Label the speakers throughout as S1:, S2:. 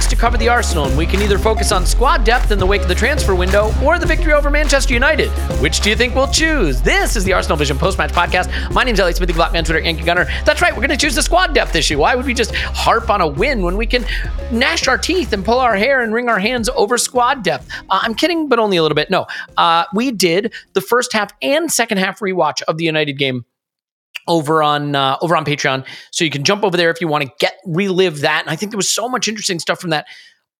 S1: Weeks to cover the Arsenal, and we can either focus on squad depth in the wake of the transfer window or the victory over Manchester United. Which do you think we'll choose? This is the Arsenal Vision post match podcast. My name's Elliot Smith, Blackman Twitter, Yankee Gunner. That's right, we're going to choose the squad depth issue. Why would we just harp on a win when we can gnash our teeth and pull our hair and wring our hands over squad depth? Uh, I'm kidding, but only a little bit. No, uh, we did the first half and second half rewatch of the United game over on uh, over on Patreon. So you can jump over there if you want to get relive that. And I think there was so much interesting stuff from that.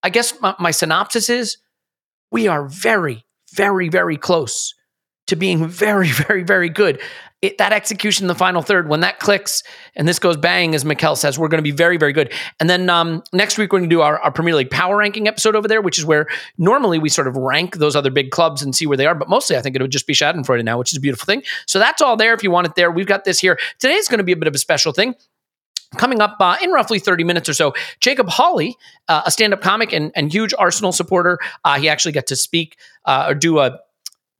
S1: I guess my, my synopsis is we are very, very, very close to being very, very, very good. It, that execution in the final third, when that clicks and this goes bang, as Mikel says, we're going to be very, very good. And then um, next week, we're going to do our, our Premier League power ranking episode over there, which is where normally we sort of rank those other big clubs and see where they are. But mostly, I think it would just be Schadenfreude now, which is a beautiful thing. So that's all there if you want it there. We've got this here. Today's going to be a bit of a special thing. Coming up uh, in roughly 30 minutes or so, Jacob Hawley, uh, a stand up comic and, and huge Arsenal supporter, uh, he actually got to speak uh, or do a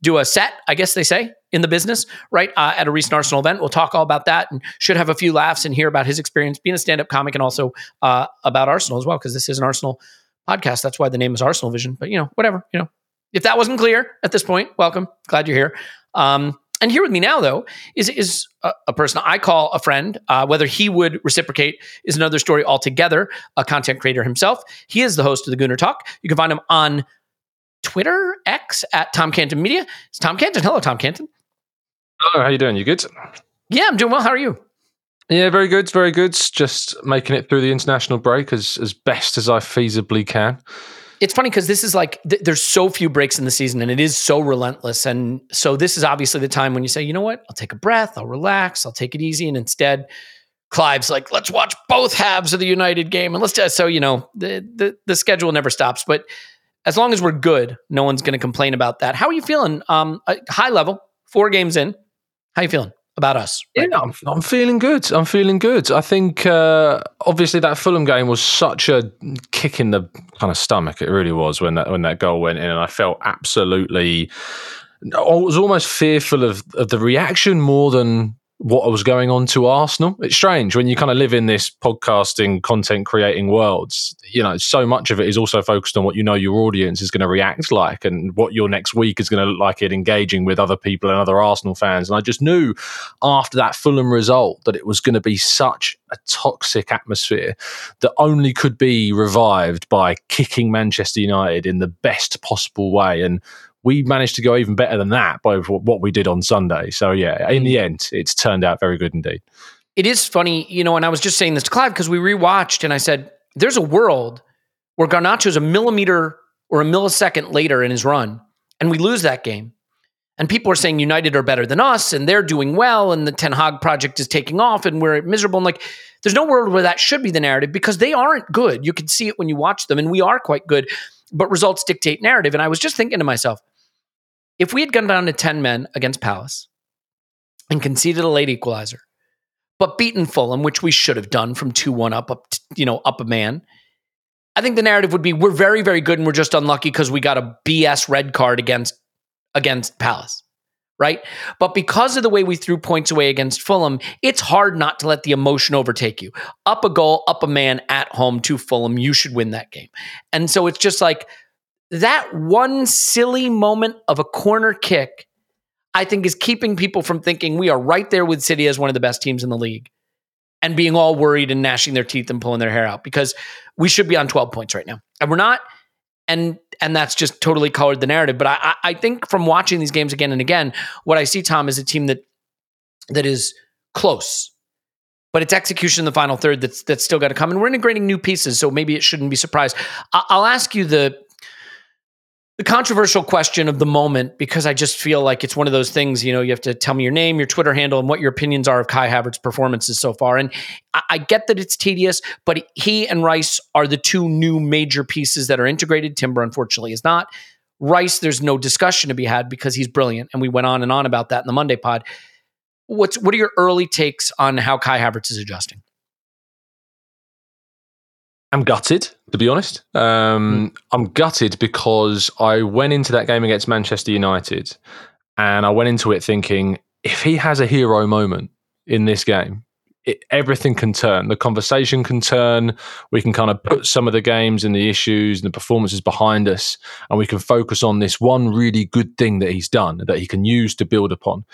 S1: do a set, I guess they say in the business, right? Uh, at a recent Arsenal event. We'll talk all about that and should have a few laughs and hear about his experience being a stand up comic and also uh, about Arsenal as well, because this is an Arsenal podcast. That's why the name is Arsenal Vision. But, you know, whatever, you know, if that wasn't clear at this point, welcome. Glad you're here. Um, and here with me now, though, is is a, a person I call a friend. Uh, whether he would reciprocate is another story altogether. A content creator himself. He is the host of the Gooner Talk. You can find him on Twitter X at Tom Canton Media. It's Tom Canton. Hello, Tom Canton.
S2: Hello, how you doing? You good?
S1: Yeah, I'm doing well. How are you?
S2: Yeah, very good, very good. Just making it through the international break as as best as I feasibly can.
S1: It's funny because this is like th- there's so few breaks in the season, and it is so relentless. And so this is obviously the time when you say, you know what, I'll take a breath, I'll relax, I'll take it easy, and instead. Clive's like, let's watch both halves of the United game, and let's do so. You know, the the, the schedule never stops, but as long as we're good, no one's going to complain about that. How are you feeling? Um, uh, high level, four games in. How you feeling about us?
S2: Yeah, I'm, I'm feeling good. I'm feeling good. I think uh, obviously that Fulham game was such a kick in the kind of stomach. It really was when that when that goal went in, and I felt absolutely. I was almost fearful of, of the reaction more than what was going on to Arsenal. It's strange when you kind of live in this podcasting, content creating worlds. You know, so much of it is also focused on what you know your audience is going to react like and what your next week is going to look like it engaging with other people and other Arsenal fans. And I just knew after that Fulham result that it was going to be such a toxic atmosphere that only could be revived by kicking Manchester United in the best possible way. And we managed to go even better than that by what we did on Sunday. So yeah, in the mm. end, it's turned out very good indeed.
S1: It is funny, you know, and I was just saying this to Clive because we rewatched and I said, there's a world where Garnacho's a millimeter or a millisecond later in his run, and we lose that game. And people are saying United are better than us and they're doing well and the Ten Hag project is taking off and we're miserable. And like, there's no world where that should be the narrative because they aren't good. You can see it when you watch them, and we are quite good, but results dictate narrative. And I was just thinking to myself, if we had gone down to 10 men against Palace and conceded a late equalizer, but beaten Fulham, which we should have done from 2 1 up, up, you know, up a man, I think the narrative would be we're very, very good and we're just unlucky because we got a BS red card against against Palace. Right. But because of the way we threw points away against Fulham, it's hard not to let the emotion overtake you. Up a goal, up a man at home to Fulham, you should win that game. And so it's just like that one silly moment of a corner kick, I think is keeping people from thinking we are right there with City as one of the best teams in the league and being all worried and gnashing their teeth and pulling their hair out because we should be on 12 points right now. And we're not. And and that's just totally colored the narrative. But I, I think from watching these games again and again, what I see, Tom, is a team that that is close, but it's execution in the final third that's that's still got to come. And we're integrating new pieces, so maybe it shouldn't be surprised. I'll ask you the the controversial question of the moment because I just feel like it's one of those things. You know, you have to tell me your name, your Twitter handle, and what your opinions are of Kai Havertz's performances so far. And I, I, get that it's tedious, but he and Rice are the two new major pieces that are integrated. Timber, unfortunately, is not. Rice, there's no discussion to be had because he's brilliant, and we went on and on about that in the Monday pod. What's what are your early takes on how Kai Havertz is adjusting?
S2: I'm gutted, to be honest. Um, mm. I'm gutted because I went into that game against Manchester United and I went into it thinking if he has a hero moment in this game, it, everything can turn. The conversation can turn. We can kind of put some of the games and the issues and the performances behind us, and we can focus on this one really good thing that he's done that he can use to build upon.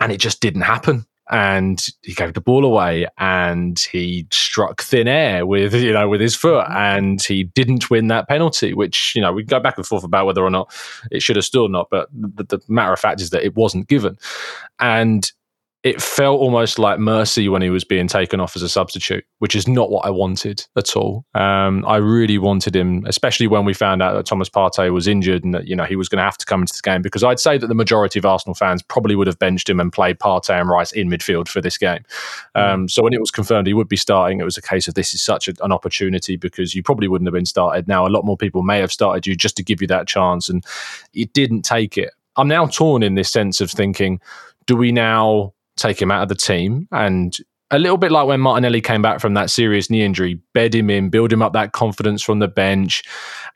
S2: And it just didn't happen and he gave the ball away and he struck thin air with you know with his foot mm-hmm. and he didn't win that penalty which you know we can go back and forth about whether or not it should have stood or not but the, the matter of fact is that it wasn't given and it felt almost like mercy when he was being taken off as a substitute, which is not what I wanted at all. Um, I really wanted him, especially when we found out that Thomas Partey was injured and that you know he was going to have to come into the game. Because I'd say that the majority of Arsenal fans probably would have benched him and played Partey and Rice in midfield for this game. Um, so when it was confirmed he would be starting, it was a case of this is such a, an opportunity because you probably wouldn't have been started. Now a lot more people may have started you just to give you that chance, and you didn't take it. I'm now torn in this sense of thinking, do we now take him out of the team and a little bit like when Martinelli came back from that serious knee injury, bed him in, build him up that confidence from the bench,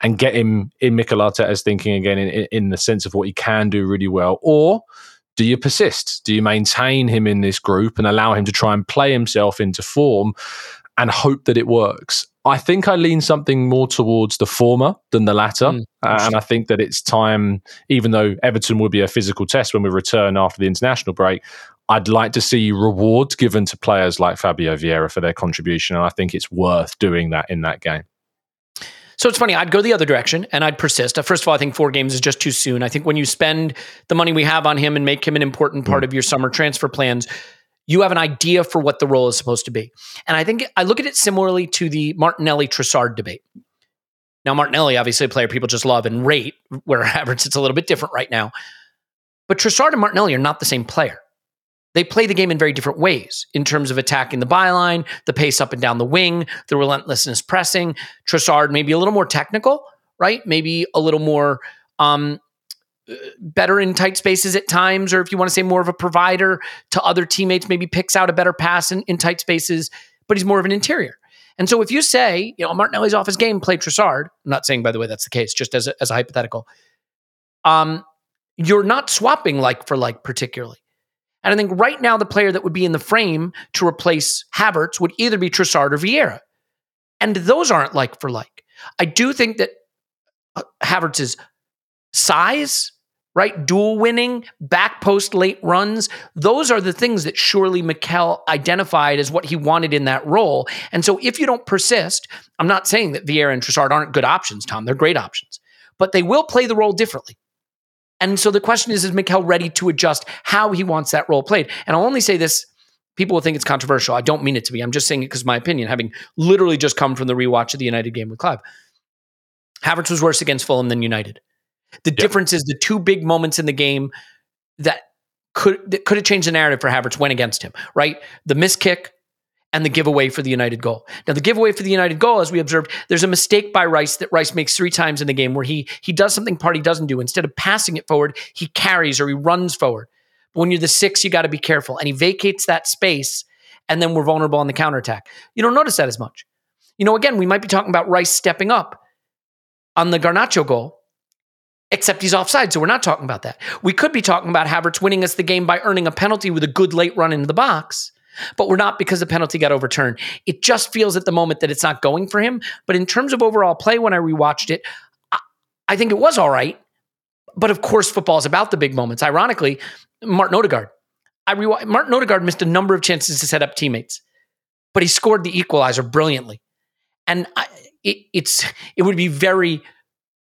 S2: and get him in Mikel Arteta's thinking again in, in the sense of what he can do really well? Or do you persist? Do you maintain him in this group and allow him to try and play himself into form and hope that it works? I think I lean something more towards the former than the latter. Mm, uh, and I think that it's time, even though Everton will be a physical test when we return after the international break, I'd like to see rewards given to players like Fabio Vieira for their contribution. And I think it's worth doing that in that game.
S1: So it's funny, I'd go the other direction and I'd persist. Uh, first of all, I think four games is just too soon. I think when you spend the money we have on him and make him an important part mm. of your summer transfer plans, you have an idea for what the role is supposed to be. And I think I look at it similarly to the Martinelli Trossard debate. Now, Martinelli, obviously, a player people just love and rate, where Havertz, it's a little bit different right now. But Trossard and Martinelli are not the same player they play the game in very different ways in terms of attacking the byline, the pace up and down the wing, the relentlessness pressing. Trossard maybe a little more technical, right? Maybe a little more um, better in tight spaces at times, or if you want to say more of a provider to other teammates, maybe picks out a better pass in, in tight spaces, but he's more of an interior. And so if you say, you know, Martinelli's off his game, play Trossard, I'm not saying, by the way, that's the case, just as a, as a hypothetical, um, you're not swapping like for like particularly. And I think right now, the player that would be in the frame to replace Havertz would either be Trossard or Vieira. And those aren't like for like. I do think that uh, Havertz's size, right? Dual winning, back post late runs, those are the things that surely Mikel identified as what he wanted in that role. And so if you don't persist, I'm not saying that Vieira and Trossard aren't good options, Tom. They're great options, but they will play the role differently. And so the question is, is Mikel ready to adjust how he wants that role played? And I'll only say this, people will think it's controversial. I don't mean it to be. I'm just saying it because my opinion, having literally just come from the rewatch of the United game with Clive. Havertz was worse against Fulham than United. The yep. difference is the two big moments in the game that could that could have changed the narrative for Havertz went against him, right? The miss kick and the giveaway for the United goal. Now, the giveaway for the United goal, as we observed, there's a mistake by Rice that Rice makes three times in the game where he he does something Partey doesn't do. Instead of passing it forward, he carries or he runs forward. But when you're the six, you got to be careful. And he vacates that space, and then we're vulnerable on the counterattack. You don't notice that as much. You know, again, we might be talking about Rice stepping up on the Garnacho goal, except he's offside, so we're not talking about that. We could be talking about Havertz winning us the game by earning a penalty with a good late run into the box but we're not because the penalty got overturned. It just feels at the moment that it's not going for him. But in terms of overall play, when I rewatched it, I, I think it was all right. But of course, football is about the big moments. Ironically, Martin Odegaard. I re- Martin Odegaard missed a number of chances to set up teammates, but he scored the equalizer brilliantly. And I, it, it's it would be very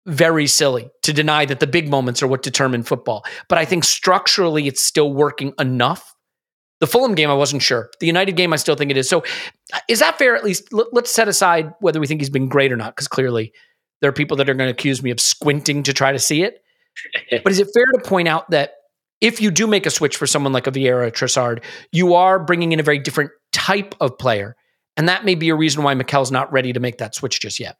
S1: very silly to deny that the big moments are what determine football. But I think structurally it's still working enough the Fulham game, I wasn't sure. The United game, I still think it is. So, is that fair? At least let's set aside whether we think he's been great or not, because clearly there are people that are going to accuse me of squinting to try to see it. but is it fair to point out that if you do make a switch for someone like a Vieira Trossard, you are bringing in a very different type of player, and that may be a reason why Mikel's not ready to make that switch just yet.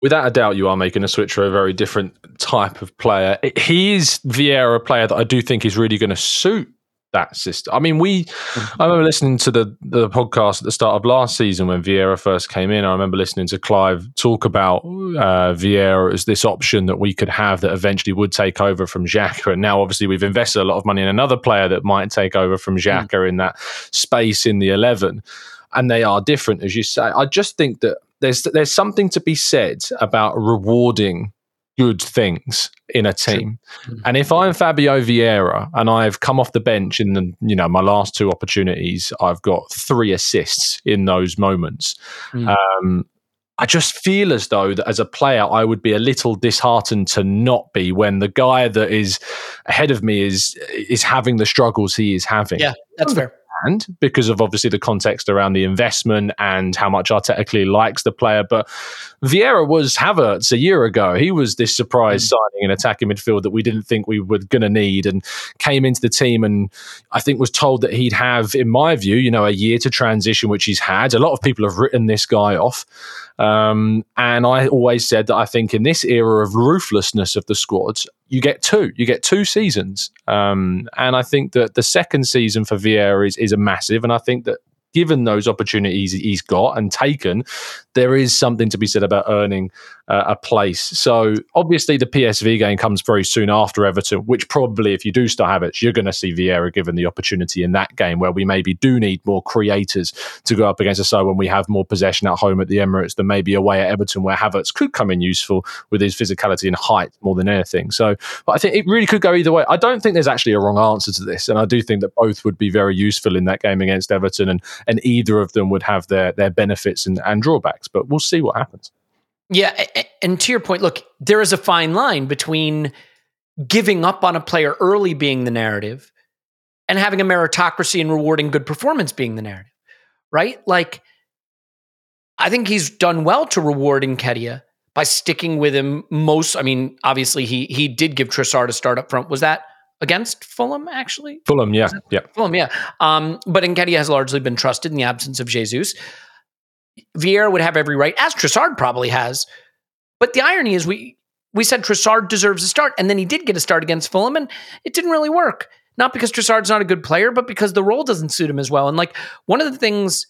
S2: Without a doubt, you are making a switch for a very different type of player. He is Vieira, a player that I do think is really going to suit that system. I mean, we. Mm-hmm. I remember listening to the the podcast at the start of last season when Vieira first came in. I remember listening to Clive talk about uh, Vieira as this option that we could have that eventually would take over from Xhaka. And now, obviously, we've invested a lot of money in another player that might take over from mm. Xhaka mm. in that space in the eleven. And they are different, as you say. I just think that there's there's something to be said about rewarding good things in a team. Mm-hmm. And if I'm Fabio Vieira and I've come off the bench in the you know my last two opportunities, I've got three assists in those moments. Mm. Um, I just feel as though that as a player, I would be a little disheartened to not be when the guy that is ahead of me is is having the struggles he is having.
S1: Yeah, that's fair
S2: understand because of obviously the context around the investment and how much Arteta clearly likes the player. But Vieira was Havertz a year ago. He was this surprise mm. signing an attacking midfield that we didn't think we were going to need and came into the team and I think was told that he'd have, in my view, you know, a year to transition, which he's had. A lot of people have written this guy off. Um, and I always said that I think in this era of ruthlessness of the squads, you get two. You get two seasons. Um, and I think that the second season for Vieira is, is a massive. And I think that given those opportunities he's got and taken, there is something to be said about earning uh, a place. So obviously the PSV game comes very soon after Everton, which probably if you do start Havertz, you're going to see Vieira given the opportunity in that game where we maybe do need more creators to go up against a side when we have more possession at home at the Emirates than maybe away at Everton where Havertz could come in useful with his physicality and height more than anything. So but I think it really could go either way. I don't think there's actually a wrong answer to this. And I do think that both would be very useful in that game against Everton and, and either of them would have their, their benefits and, and drawbacks. But we'll see what happens.
S1: Yeah, and to your point, look, there is a fine line between giving up on a player early being the narrative and having a meritocracy and rewarding good performance being the narrative, right? Like, I think he's done well to reward Nketiah by sticking with him most. I mean, obviously he he did give Trossard a start up front. Was that against Fulham actually?
S2: Fulham, yeah, yeah,
S1: Fulham, yeah. Um, but Nketiah has largely been trusted in the absence of Jesus. Vieira would have every right, as Trossard probably has. But the irony is, we we said Trossard deserves a start, and then he did get a start against Fulham, and it didn't really work. Not because Trossard's not a good player, but because the role doesn't suit him as well. And like one of the things,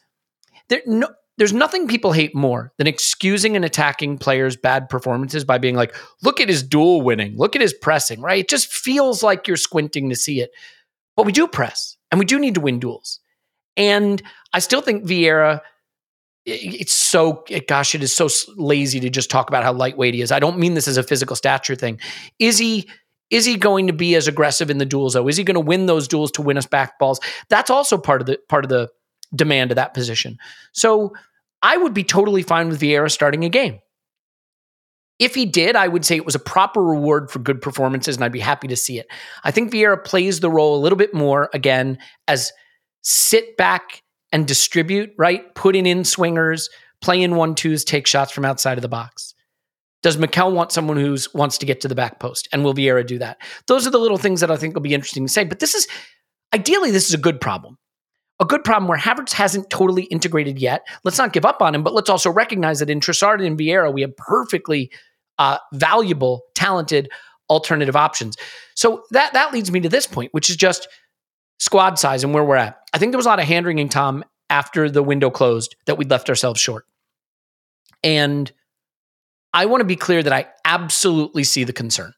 S1: there no, there's nothing people hate more than excusing and attacking players' bad performances by being like, "Look at his duel winning, look at his pressing." Right? It just feels like you're squinting to see it. But we do press, and we do need to win duels. And I still think Vieira it's so gosh it is so lazy to just talk about how lightweight he is. I don't mean this as a physical stature thing. Is he is he going to be as aggressive in the duels though? Is he going to win those duels to win us back balls? That's also part of the part of the demand of that position. So i would be totally fine with vieira starting a game. If he did i would say it was a proper reward for good performances and i'd be happy to see it. I think vieira plays the role a little bit more again as sit back and distribute, right? Putting in swingers, playing one twos, take shots from outside of the box. Does Mikel want someone who wants to get to the back post? And will Vieira do that? Those are the little things that I think will be interesting to say. But this is ideally, this is a good problem. a good problem where Havertz hasn't totally integrated yet. Let's not give up on him, but let's also recognize that in Trossard and Vieira, we have perfectly uh, valuable, talented alternative options. So that that leads me to this point, which is just squad size and where we're at. I think there was a lot of hand wringing, Tom, after the window closed that we'd left ourselves short. And I want to be clear that I absolutely see the concern.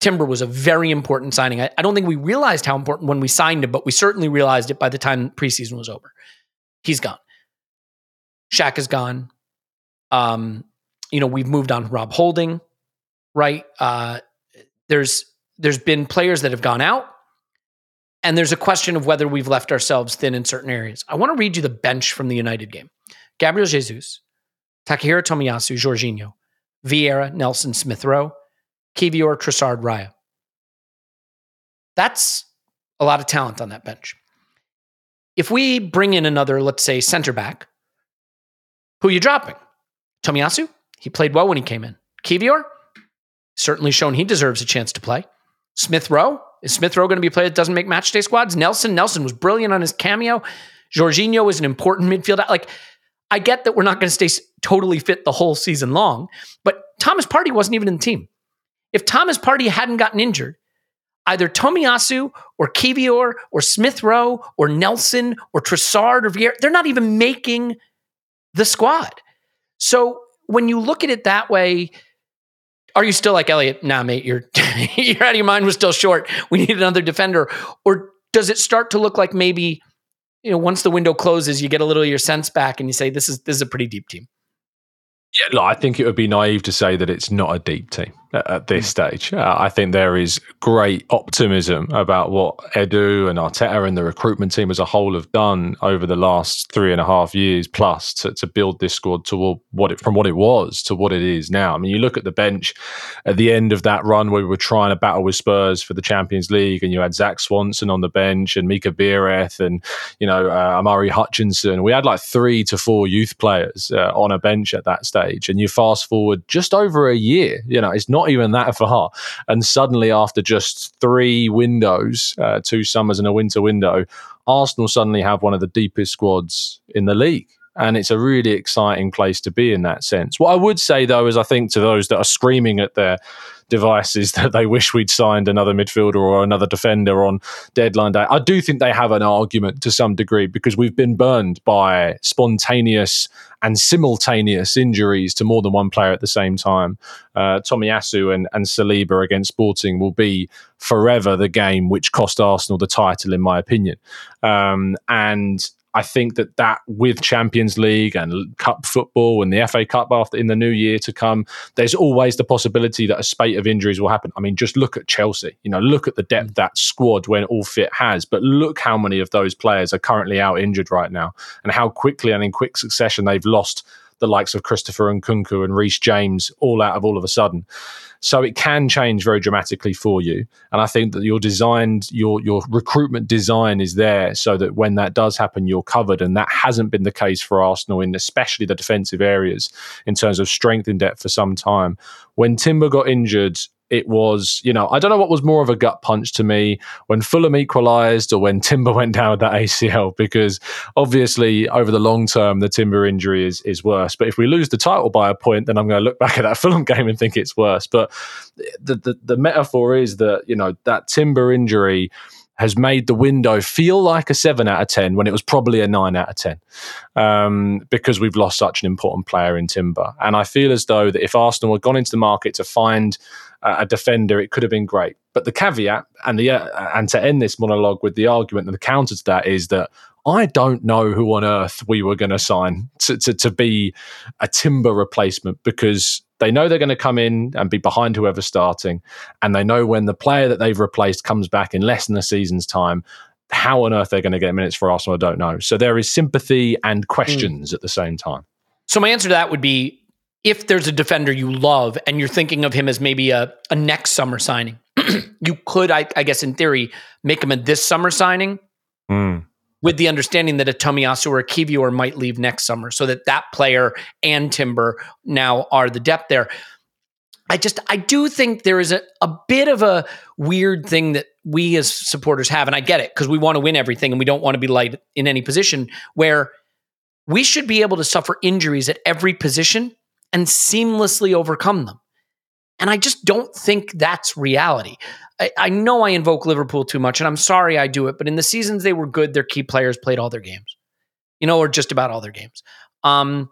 S1: Timber was a very important signing. I, I, don't think we realized how important when we signed him, but we certainly realized it by the time preseason was over. He's gone. Shaq is gone. Um, you know, we've moved on Rob Holding, right? Uh, there's there's been players that have gone out, and there's a question of whether we've left ourselves thin in certain areas. I want to read you the bench from the United game: Gabriel Jesus, Takahiro Tomiyasu, Jorginho, Vieira, Nelson, Smith Rowe, Kiwior, Trossard, Raya. That's a lot of talent on that bench. If we bring in another, let's say, center back, who are you dropping? Tomiyasu? He played well when he came in. Kiwior? Certainly shown he deserves a chance to play. Smith Rowe? Is Smith Rowe going to be a player that doesn't make matchday squads? Nelson? Nelson was brilliant on his cameo. Jorginho is an important midfielder. Like, I get that we're not going to stay totally fit the whole season long, but Thomas Partey wasn't even in the team. If Thomas Partey hadn't gotten injured, either Tomiyasu or Kiwior or Smith Rowe or Nelson or Trossard or Vieira, they're not even making the squad. So when you look at it that way, are you still like Elliot? Nah, mate, you're you're out of your mind. We're still short. We need another defender. Or does it start to look like maybe you know once the window closes, you get a little of your sense back and you say this is this is a pretty deep team.
S2: Yeah, look, I think it would be naive to say that it's not a deep team at this mm. stage. Uh, I think there is great optimism about what Edu and Arteta and the recruitment team as a whole have done over the last three and a half years plus to, to build this squad to what it from what it was to what it is now. I mean, you look at the bench at the end of that run where we were trying to battle with Spurs for the Champions League, and you had Zach Swanson on the bench and Mika Biereth and you know uh, Omari Hutchinson. We had like three to four youth players uh, on a bench at that stage, and you fast forward just over a year. You know, it's not not even that far. And suddenly, after just three windows, uh, two summers and a winter window, Arsenal suddenly have one of the deepest squads in the league. And it's a really exciting place to be in that sense. What I would say, though, is I think to those that are screaming at their devices that they wish we'd signed another midfielder or another defender on deadline day. I do think they have an argument to some degree because we've been burned by spontaneous and simultaneous injuries to more than one player at the same time. Uh, Tomiyasu and, and Saliba against Sporting will be forever the game which cost Arsenal the title, in my opinion. Um, and I think that that with Champions League and Cup football and the FA Cup after in the new year to come, there's always the possibility that a spate of injuries will happen. I mean, just look at Chelsea. You know, look at the depth mm. that squad when all fit has, but look how many of those players are currently out injured right now, and how quickly and in quick succession they've lost the likes of Christopher Nkunku and Reece James all out of all of a sudden. So it can change very dramatically for you. And I think that your designed, your your recruitment design is there so that when that does happen, you're covered. And that hasn't been the case for Arsenal in especially the defensive areas in terms of strength in depth for some time. When Timber got injured, it was, you know, I don't know what was more of a gut punch to me when Fulham equalised or when Timber went down with that ACL, because obviously over the long term, the Timber injury is, is worse. But if we lose the title by a point, then I'm going to look back at that Fulham game and think it's worse. But the, the, the metaphor is that, you know, that Timber injury has made the window feel like a seven out of 10 when it was probably a nine out of 10 um, because we've lost such an important player in Timber. And I feel as though that if Arsenal had gone into the market to find a defender, it could have been great. But the caveat and the uh, and to end this monologue with the argument and the counter to that is that I don't know who on earth we were going to sign to, to, to be a timber replacement because they know they're going to come in and be behind whoever's starting, and they know when the player that they've replaced comes back in less than a season's time, how on earth they're going to get minutes for Arsenal, I don't know. So there is sympathy and questions mm. at the same time.
S1: So my answer to that would be if there's a defender you love and you're thinking of him as maybe a, a next summer signing, you could, I, I, guess, in theory, make him a this summer signing. Mm with the understanding that a Tomiyasu or a Kiwior might leave next summer, so that that player and Timber now are the depth there. I just I do think there is a, a bit of a weird thing that we as supporters have, and I get it because we want to win everything and we don't want to be light in any position where we should be able to suffer injuries at every position and seamlessly overcome them. And I just don't think that's reality. I, I know I invoke Liverpool too much, and I'm sorry I do it, but in the seasons they were good, their key players played all their games, you know, or just about all their games. Um,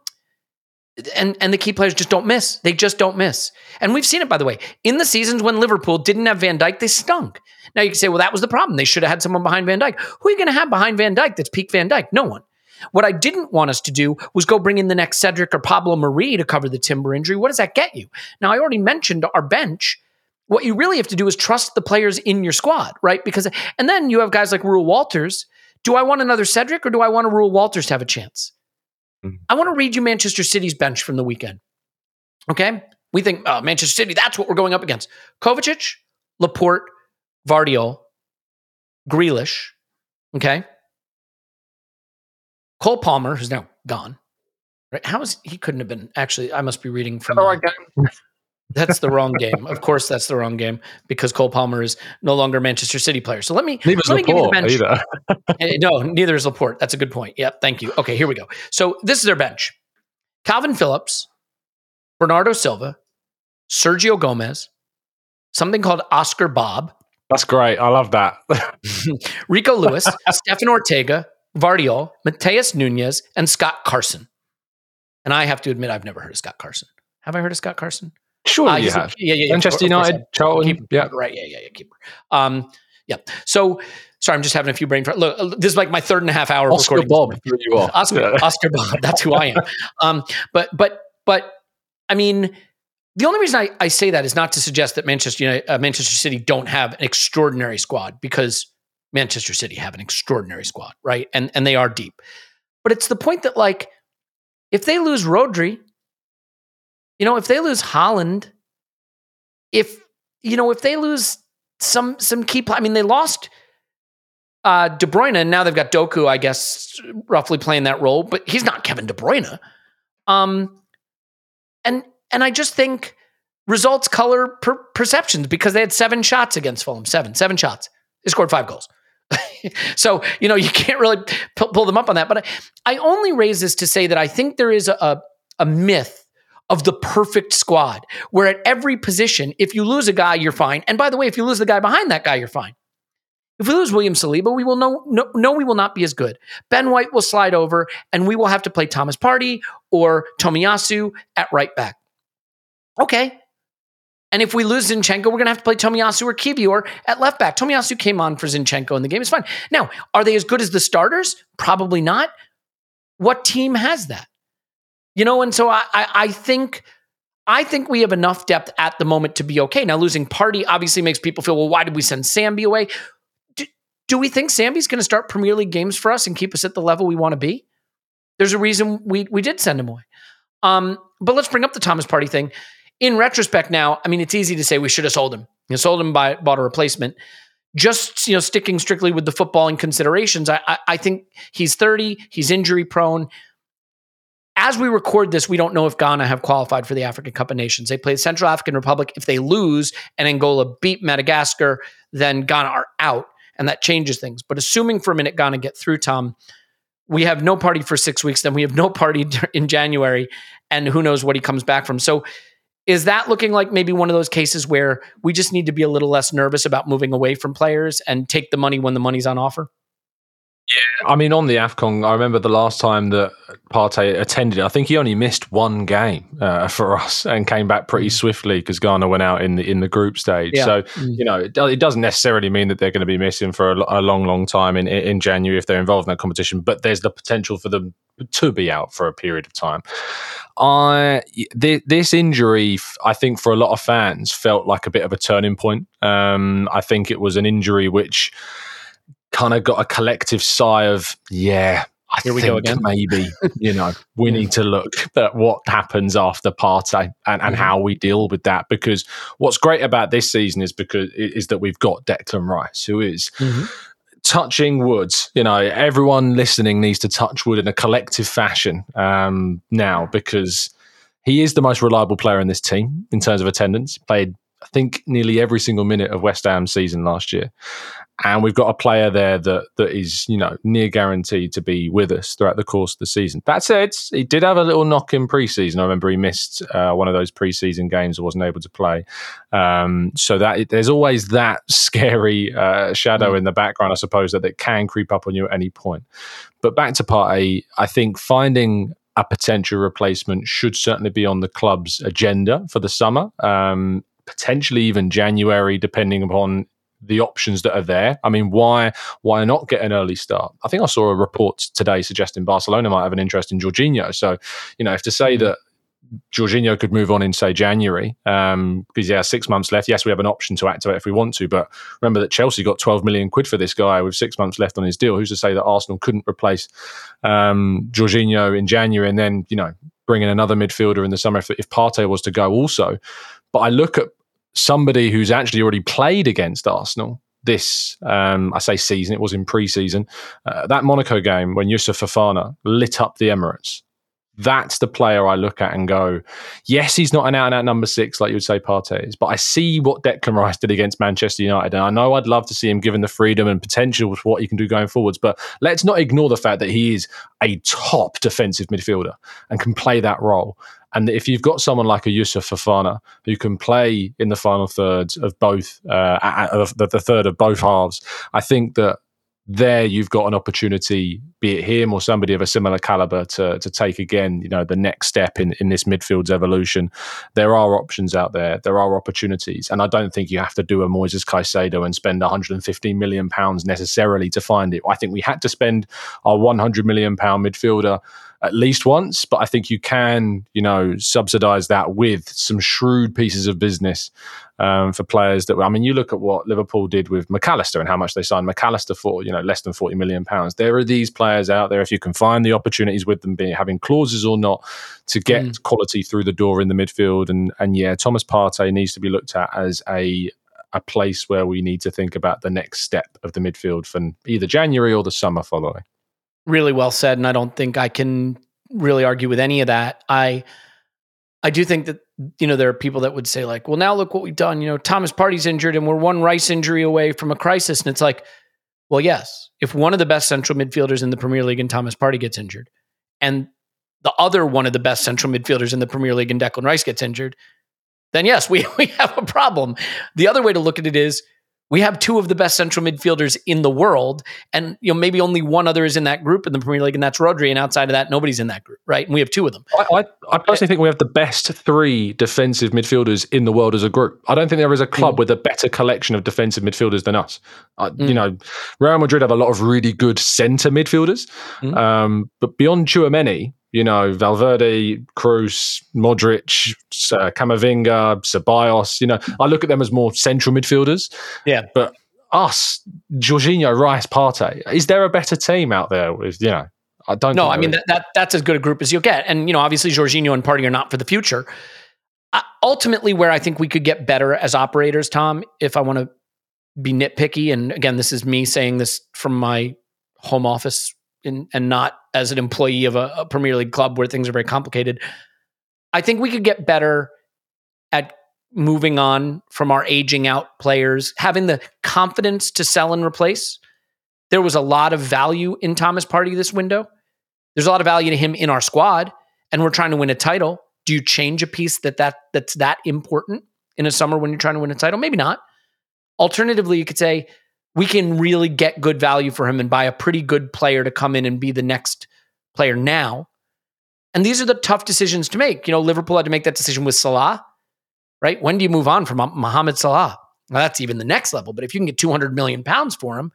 S1: and and the key players just don't miss. They just don't miss. And we've seen it, by the way, in the seasons when Liverpool didn't have Van Dijk, they stunk. Now you can say, well, that was the problem. They should have had someone behind Van Dijk. Who are you going to have behind Van Dijk that's peak Van Dijk? No one. What I didn't want us to do was go bring in the next Cedric or Pablo Marí to cover the Timber injury. What does that get you? Now I already mentioned our bench. What you really have to do is trust the players in your squad, right? Because and then you have guys like Reuell Walters. Do I want another Cedric or do I want a Reuell Walters to have a chance? Mm-hmm. I want to read you Manchester City's bench from the weekend. Okay? We think oh, Manchester City, that's what we're going up against. Kovacic, Laporte, Gvardiol, Grealish, okay? Cole Palmer, who's now gone. Right? How is he couldn't have been actually I must be reading from
S2: the right game.
S1: That's the wrong game. Of course, that's the wrong game because Cole Palmer is no longer Manchester City player. So let me
S2: neither
S1: let
S2: me give you the bench. Either.
S1: Eh, no, neither is Laporte. That's a good point. Yep. Thank you. Okay, here we go. So this is their bench: Kalvin Phillips, Bernardo Silva, Sergio Gomez, something called Oscar Bobb.
S2: That's great. I love that.
S1: Rico Lewis, Stefan Ortega, Gvardiol, Matheus Nunez, and Scott Carson. And I have to admit, I've never heard of Scott Carson. Have I heard of Scott Carson?
S2: Sure, uh, you have. Yeah, yeah, yeah. Manchester United, Charlton.
S1: Keeper, yeah, right. Yeah, yeah, yeah. Keeper. Um, yeah. So, sorry, I'm just having a few brain. Fr- Look, uh, this is like my third and a half hour
S2: Oscar
S1: recording.
S2: Bob, you are.
S1: Oscar, yeah. Oscar Bobb. That's who I am. Um, but, but, but, I mean, the only reason I, I say that is not to suggest that Manchester United, uh, Manchester City don't have an extraordinary squad because Manchester City have an extraordinary squad, right? And and they are deep. But it's the point that like if they lose Rodri, you know, if they lose Haaland, if you know, if they lose some some key, I mean, they lost uh, De Bruyne, and now they've got Doku, I guess, roughly playing that role, but he's not Kevin De Bruyne. Um, and and I just think results color per- perceptions because they had seven shots against Fulham, seven, seven shots. They scored five goals. so you know you can't really pull them up on that. But I, I, only raise this to say that I think there is a, a myth of the perfect squad where at every position, if you lose a guy, you're fine. And by the way, if you lose the guy behind that guy, you're fine. If we lose William Saliba, we will know, no, no, we will not be as good. Ben White will slide over, and we will have to play Thomas Partey or Tomiyasu at right back. Okay. And if we lose Zinchenko, we're going to have to play Tomiyasu or Kiwior at left back. Tomiyasu came on for Zinchenko in the game. It's fine. Now, are they as good as the starters? Probably not. What team has that? You know, and so I, I, I think I think we have enough depth at the moment to be okay. Now, losing Partey obviously makes people feel, well, why did we send Sambi away? Do, do we think Sambi's going to start Premier League games for us and keep us at the level we want to be? There's a reason we we did send him away. Um, but let's bring up the Thomas Partey thing. In retrospect, now, I mean, it's easy to say we should have sold him. You know, sold him by bought a replacement. Just you know, sticking strictly with the footballing considerations, I, I, I think he's 30. He's injury prone as we record this, we don't know if Ghana have qualified for the African Cup of Nations. They play the Central African Republic. If they lose and Angola beat Madagascar, then Ghana are out, and that changes things. But assuming for a minute Ghana get through, Tom, we have no Partey for six weeks. Then we have no Partey in January, and who knows what he comes back from. So, is that looking like maybe one of those cases where we just need to be a little less nervous about moving away from players and take the money when the money's on offer?
S2: Yeah, I mean, on the Afcon, I remember the last time that Partey attended. I think he only missed one game uh, for us and came back pretty mm. swiftly because Ghana went out in the in the group stage. Yeah. So mm. you know, it, it, doesn't necessarily mean that they're going to be missing for a, a, long, long time in in January if they're involved in that competition. But there's the potential for them to be out for a period of time. I th- this injury, I think, for a lot of fans, felt like a bit of a turning point. Um, I think it was an injury which kind of got a collective sigh of, yeah, I Here we go again. maybe, you know, we need to look at what happens after Partey and, and mm-hmm. how we deal with that. Because what's great about this season is because is that we've got Declan Rice, who is mm-hmm. touching wood. You know, everyone listening needs to touch wood in a collective fashion um, now because he is the most reliable player in this team in terms of attendance. Played, I think, nearly every single minute of West Ham's season last year. And we've got a player there that that is, you know, near guaranteed to be with us throughout the course of the season. That said, he did have a little knock in preseason. I remember he missed uh, one of those preseason games, wasn't able to play. Um, so that there's always that scary uh, shadow mm. in the background, I suppose, that, that can creep up on you at any point. But back to Partey, I think finding a potential replacement should certainly be on the club's agenda for the summer. Um, potentially even January, depending upon the options that are there. I mean, why why not get an early start? I think I saw a report today suggesting Barcelona might have an interest in Jorginho. So, you know, if to say hmm. that Jorginho could move on in say January um, because yeah, six months left. Yes, we have an option to activate if we want to, but remember that Chelsea got 12 million quid for this guy with six months left on his deal. Who's to say that Arsenal couldn't replace um, Jorginho in January and then you know bring in another midfielder in the summer if, if Partey was to go also? But I look at somebody who's actually already played against Arsenal this, um, I say season, it was in pre-season, uh, that Monaco game when Youssouf Fofana lit up the Emirates that's the player I look at and go, yes, he's not an out and out number six like you would say Partey is, but I see what Declan Rice did against Manchester United, and I know I'd love to see him given the freedom and potential with what he can do going forwards. But let's not ignore the fact that he is a top defensive midfielder and can play that role. And if you've got someone like a Youssouf Fofana who can play in the final thirds of both, uh, of the, the third of both halves, I think that there you've got an opportunity, be it him or somebody of a similar caliber, to to take again, you know, the next step in in this midfield's evolution. There are options out there. There are opportunities, and I don't think you have to do a Moises Caicedo and spend 115 million pounds necessarily to find it. I think we had to spend our 100 million pound midfielder at least once, but I think you can, you know, subsidize that with some shrewd pieces of business um, for players that, I mean, you look at what Liverpool did with Mac Allister and how much they signed Mac Allister for, you know, less than 40 million pounds. There are these players out there, if you can find the opportunities with them, being having clauses or not, to get mm. quality through the door in the midfield. And, and yeah, Thomas Partey needs to be looked at as a, a place where we need to think about the next step of the midfield for either January or the summer following
S1: really well said, and I don't think I can really argue with any of that. I I do think that you know there are people that would say like, well, now look what we've done. You know, Thomas Partey's injured, and we're one Rice injury away from a crisis. And it's like, well, yes, if one of the best central midfielders in the Premier League and Thomas Partey gets injured, and the other one of the best central midfielders in the Premier League and Declan Rice gets injured, then yes, we we have a problem. The other way to look at it is we have two of the best central midfielders in the world, and you know maybe only one other is in that group in the Premier League, and that's Rodri. And outside of that, nobody's in that group, right? And we have two of them.
S2: I, I, I personally think we have the best three defensive midfielders in the world as a group. I don't think there is a club mm. with a better collection of defensive midfielders than us. Uh, mm. You know, Real Madrid have a lot of really good centre midfielders, mm. um, but beyond Tchouameni, you know, Valverde, Kroos, Modric, uh, Camavinga, Ceballos. You know, I look at them as more central midfielders.
S1: Yeah.
S2: But us, Jorginho, Rice, Partey, is there a better team out there with, you know, I don't
S1: No, I mean, that, that, that's as good a group as you'll get. And, you know, obviously Jorginho and Partey are not for the future. Uh, ultimately, where I think we could get better as operators, Tom, if I want to be nitpicky, and again, this is me saying this from my home office and not as an employee of a, a Premier League club where things are very complicated. I think we could get better at moving on from our aging out players, having the confidence to sell and replace. There was a lot of value in Thomas Partey this window. There's a lot of value to him in our squad, and we're trying to win a title. Do you change a piece that, that that's that important in a summer when you're trying to win a title? Maybe not. Alternatively, you could say, we can really get good value for him and buy a pretty good player to come in and be the next player now. And these are the tough decisions to make. You know, Liverpool had to make that decision with Salah, right? When do you move on from Mohamed Salah? Well, that's even the next level. But if you can get 200 million pounds for him,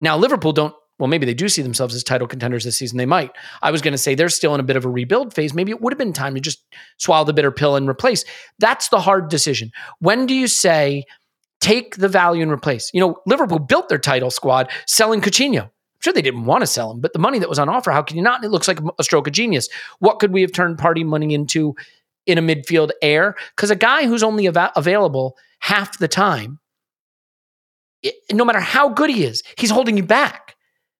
S1: now Liverpool don't, well, maybe they do see themselves as title contenders this season. They might. I was going to say they're still in a bit of a rebuild phase. Maybe it would have been time to just swallow the bitter pill and replace. That's the hard decision. When do you say, take the value and replace. You know, Liverpool built their title squad selling Coutinho. I'm sure they didn't want to sell him, but the money that was on offer, how can you not? It looks like a stroke of genius. What could we have turned Partey money into in a midfield heir? Because a guy who's only av- available half the time, it, no matter how good he is, he's holding you back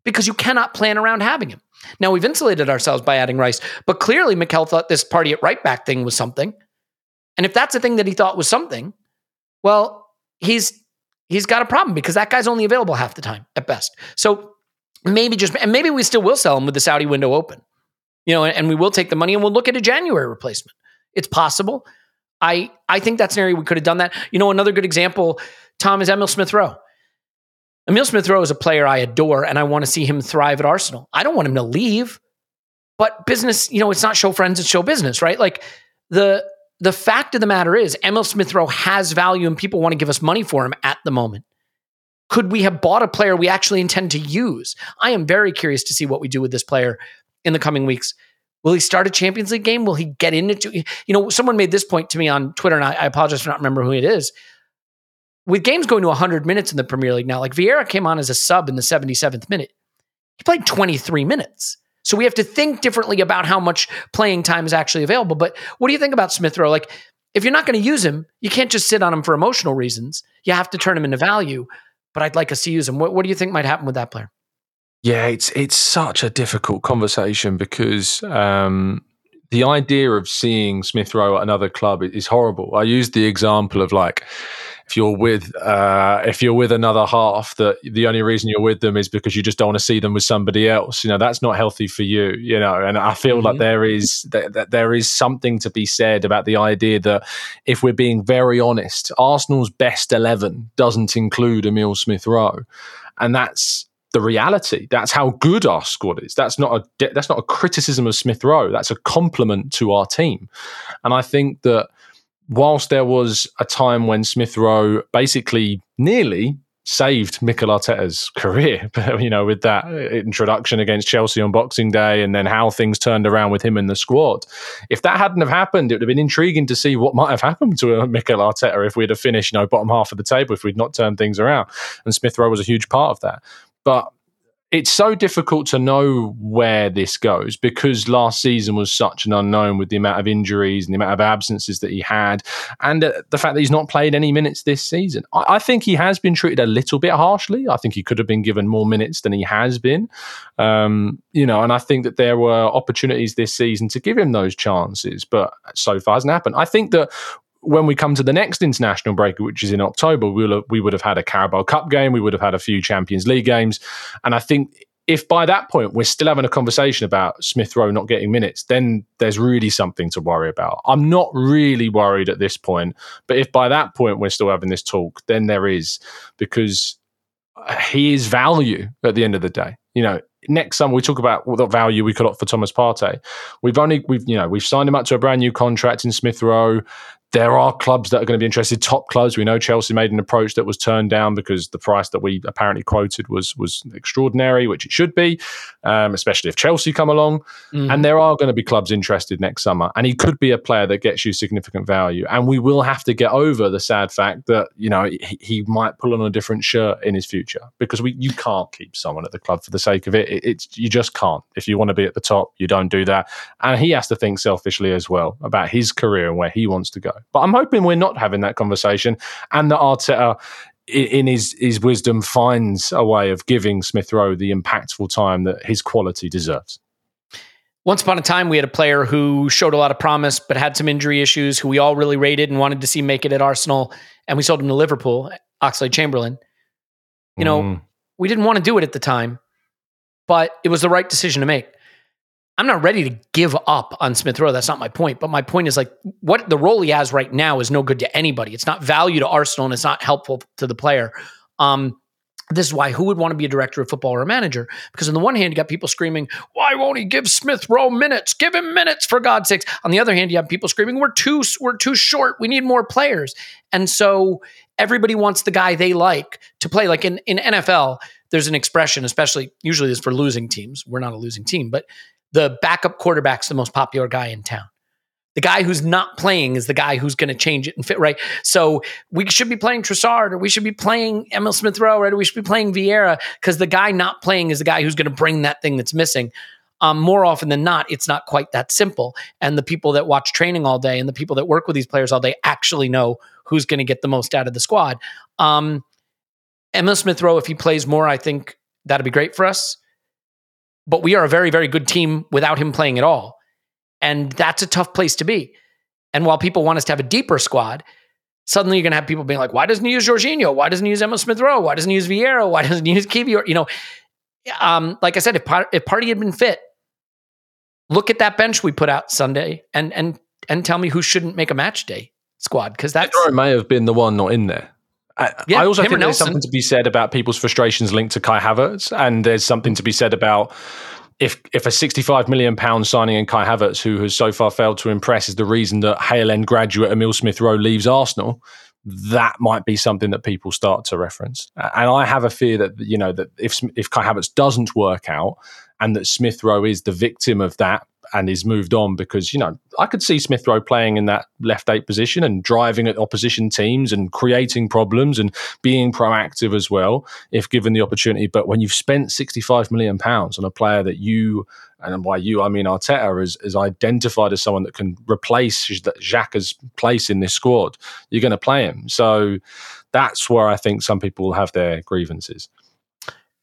S1: because you cannot plan around having him. Now we've insulated ourselves by adding Rice, but clearly Mikel thought this Partey at right back thing was something. And if that's a thing that he thought was something, well, he's he's got a problem because that guy's only available half the time at best. So maybe just and maybe we still will sell him with the Saudi window open. You know, and, and we will take the money and we'll look at a January replacement. It's possible. I I think that's an area we could have done that. You know, another good example, Tom, is Emil Smith Rowe. Emil Smith Rowe is a player I adore and I want to see him thrive at Arsenal. I don't want him to leave, but business, you know, it's not show friends, it's show business, right? Like the the fact of the matter is, Emile Smith Rowe has value and people want to give us money for him at the moment. Could we have bought a player we actually intend to use? I am very curious to see what we do with this player in the coming weeks. Will he start a Champions League game? Will he get into, you know, someone made this point to me on Twitter, and I, I apologize for not remembering who it is. With games going to 100 minutes in the Premier League now, like Vieira came on as a sub in the 77th minute. He played 23 minutes. So we have to think differently about how much playing time is actually available. But what do you think about Smith Rowe? Like, if you're not going to use him, you can't just sit on him for emotional reasons. You have to turn him into value. But I'd like us to use him. What, what do you think might happen with that player?
S2: Yeah, it's it's such a difficult conversation because um, the idea of seeing Smith Rowe at another club is horrible. I used the example of like if you're with uh, if you're with another half that the only reason you're with them is because you just don't want to see them with somebody else. You know that's not healthy for you. You know, and I feel mm-hmm. like there is that, that there is something to be said about the idea that if we're being very honest, Arsenal's best eleven doesn't include Emile Smith Rowe, and that's the reality. That's how good our squad is. That's not a that's not a criticism of Smith Rowe. That's a compliment to our team. And I think that whilst there was a time when Smith Rowe basically nearly saved Mikel Arteta's career, you know, with that introduction against Chelsea on Boxing Day and then how things turned around with him in the squad. If that hadn't have happened, it would have been intriguing to see what might have happened to uh, Mikel Arteta if we'd have finished, you know, bottom half of the table if we'd not turned things around. And Smith Rowe was a huge part of that. But it's so difficult to know where this goes because last season was such an unknown with the amount of injuries and the amount of absences that he had, and the fact that he's not played any minutes this season. I, I, think he has been treated a little bit harshly. I think he could have been given more minutes than he has been. Um, you know, and I think that there were opportunities this season to give him those chances, but so far hasn't happened. I think that when we come to the next international break, which is in October, we'll have, we would have had a Carabao Cup game, we would have had a few Champions League games, and I think if by that point we're still having a conversation about Smith Rowe not getting minutes, then there's really something to worry about. I'm not really worried at this point, but if by that point we're still having this talk, then there is because he is value at the end of the day. You know, next summer we talk about what value we could offer Thomas Partey. We've only we've you know we've signed him up to a brand new contract in Smith Rowe there are clubs that are going to be interested. Top clubs, we know Chelsea made an approach that was turned down because the price that we apparently quoted was was extraordinary, which it should be, um, especially if Chelsea come along. Mm-hmm. And there are going to be clubs interested next summer, and he could be a player that gets you significant value. And we will have to get over the sad fact that you know he, he might pull on a different shirt in his future because we you can't keep someone at the club for the sake of it. it it's you just can't. If you want to be at the top, you don't do that. And he has to think selfishly as well about his career and where he wants to go. But I'm hoping we're not having that conversation and that Arteta in his his wisdom finds a way of giving Smith Rowe the impactful time that his quality deserves.
S1: Once upon a time, we had a player who showed a lot of promise, but had some injury issues, who we all really rated and wanted to see make it at Arsenal, and we sold him to Liverpool, Oxlade-Chamberlain. You know, mm. we didn't want to do it at the time, but it was the right decision to make. I'm not ready to give up on Smith Rowe. That's not my point. But my point is like what the role he has right now is no good to anybody. It's not value to Arsenal and it's not helpful to the player. Um, this is why who would want to be a director of football or a manager? Because on the one hand, you got people screaming, "Why won't he give Smith Rowe minutes? Give him minutes for God's sakes!" On the other hand, you have people screaming, "We're too, we're too short. We need more players." And so everybody wants the guy they like to play. Like in in NFL, there's an expression, especially usually this for losing teams. We're not a losing team, but the backup quarterback's the most popular guy in town. The guy who's not playing is the guy who's going to change it and fit right. So we should be playing Trossard, or we should be playing Emile Smith Rowe? Or we should be playing Vieira because the guy not playing is the guy who's going to bring that thing that's missing. Um, more often than not, it's not quite that simple. And the people that watch training all day and the people that work with these players all day actually know who's going to get the most out of the squad. Um, Emile Smith Rowe, if he plays more, I think that'd be great for us. But we are a very, very good team without him playing at all. And that's a tough place to be. And while people want us to have a deeper squad, suddenly you're going to have people being like, why doesn't he use Jorginho? Why doesn't he use Emile Smith Rowe? Why doesn't he use Vieira? Why doesn't he use Kiwior? You know, um, like I said, if, if Partey had been fit, look at that bench we put out Sunday and and and tell me who shouldn't make a match day squad because that
S2: may have been the one not in there. I, yeah, I also think there's something to be said about people's frustrations linked to Kai Havertz, and there's something to be said about if if a 65 million pound signing in Kai Havertz, who has so far failed to impress, is the reason that Hale End graduate Emile Smith Rowe leaves Arsenal, that might be something that people start to reference. And I have a fear that you know that if if Kai Havertz doesn't work out, and that Smith Rowe is the victim of that and is moved on because you know I could see Smith Rowe playing in that left eight position and driving at opposition teams and creating problems and being proactive as well if given the opportunity. But when you've spent sixty five million pounds on a player that you and by you I mean Arteta is, is identified as someone that can replace Xhaka's place in this squad, you're going to play him. So that's where I think some people will have their grievances.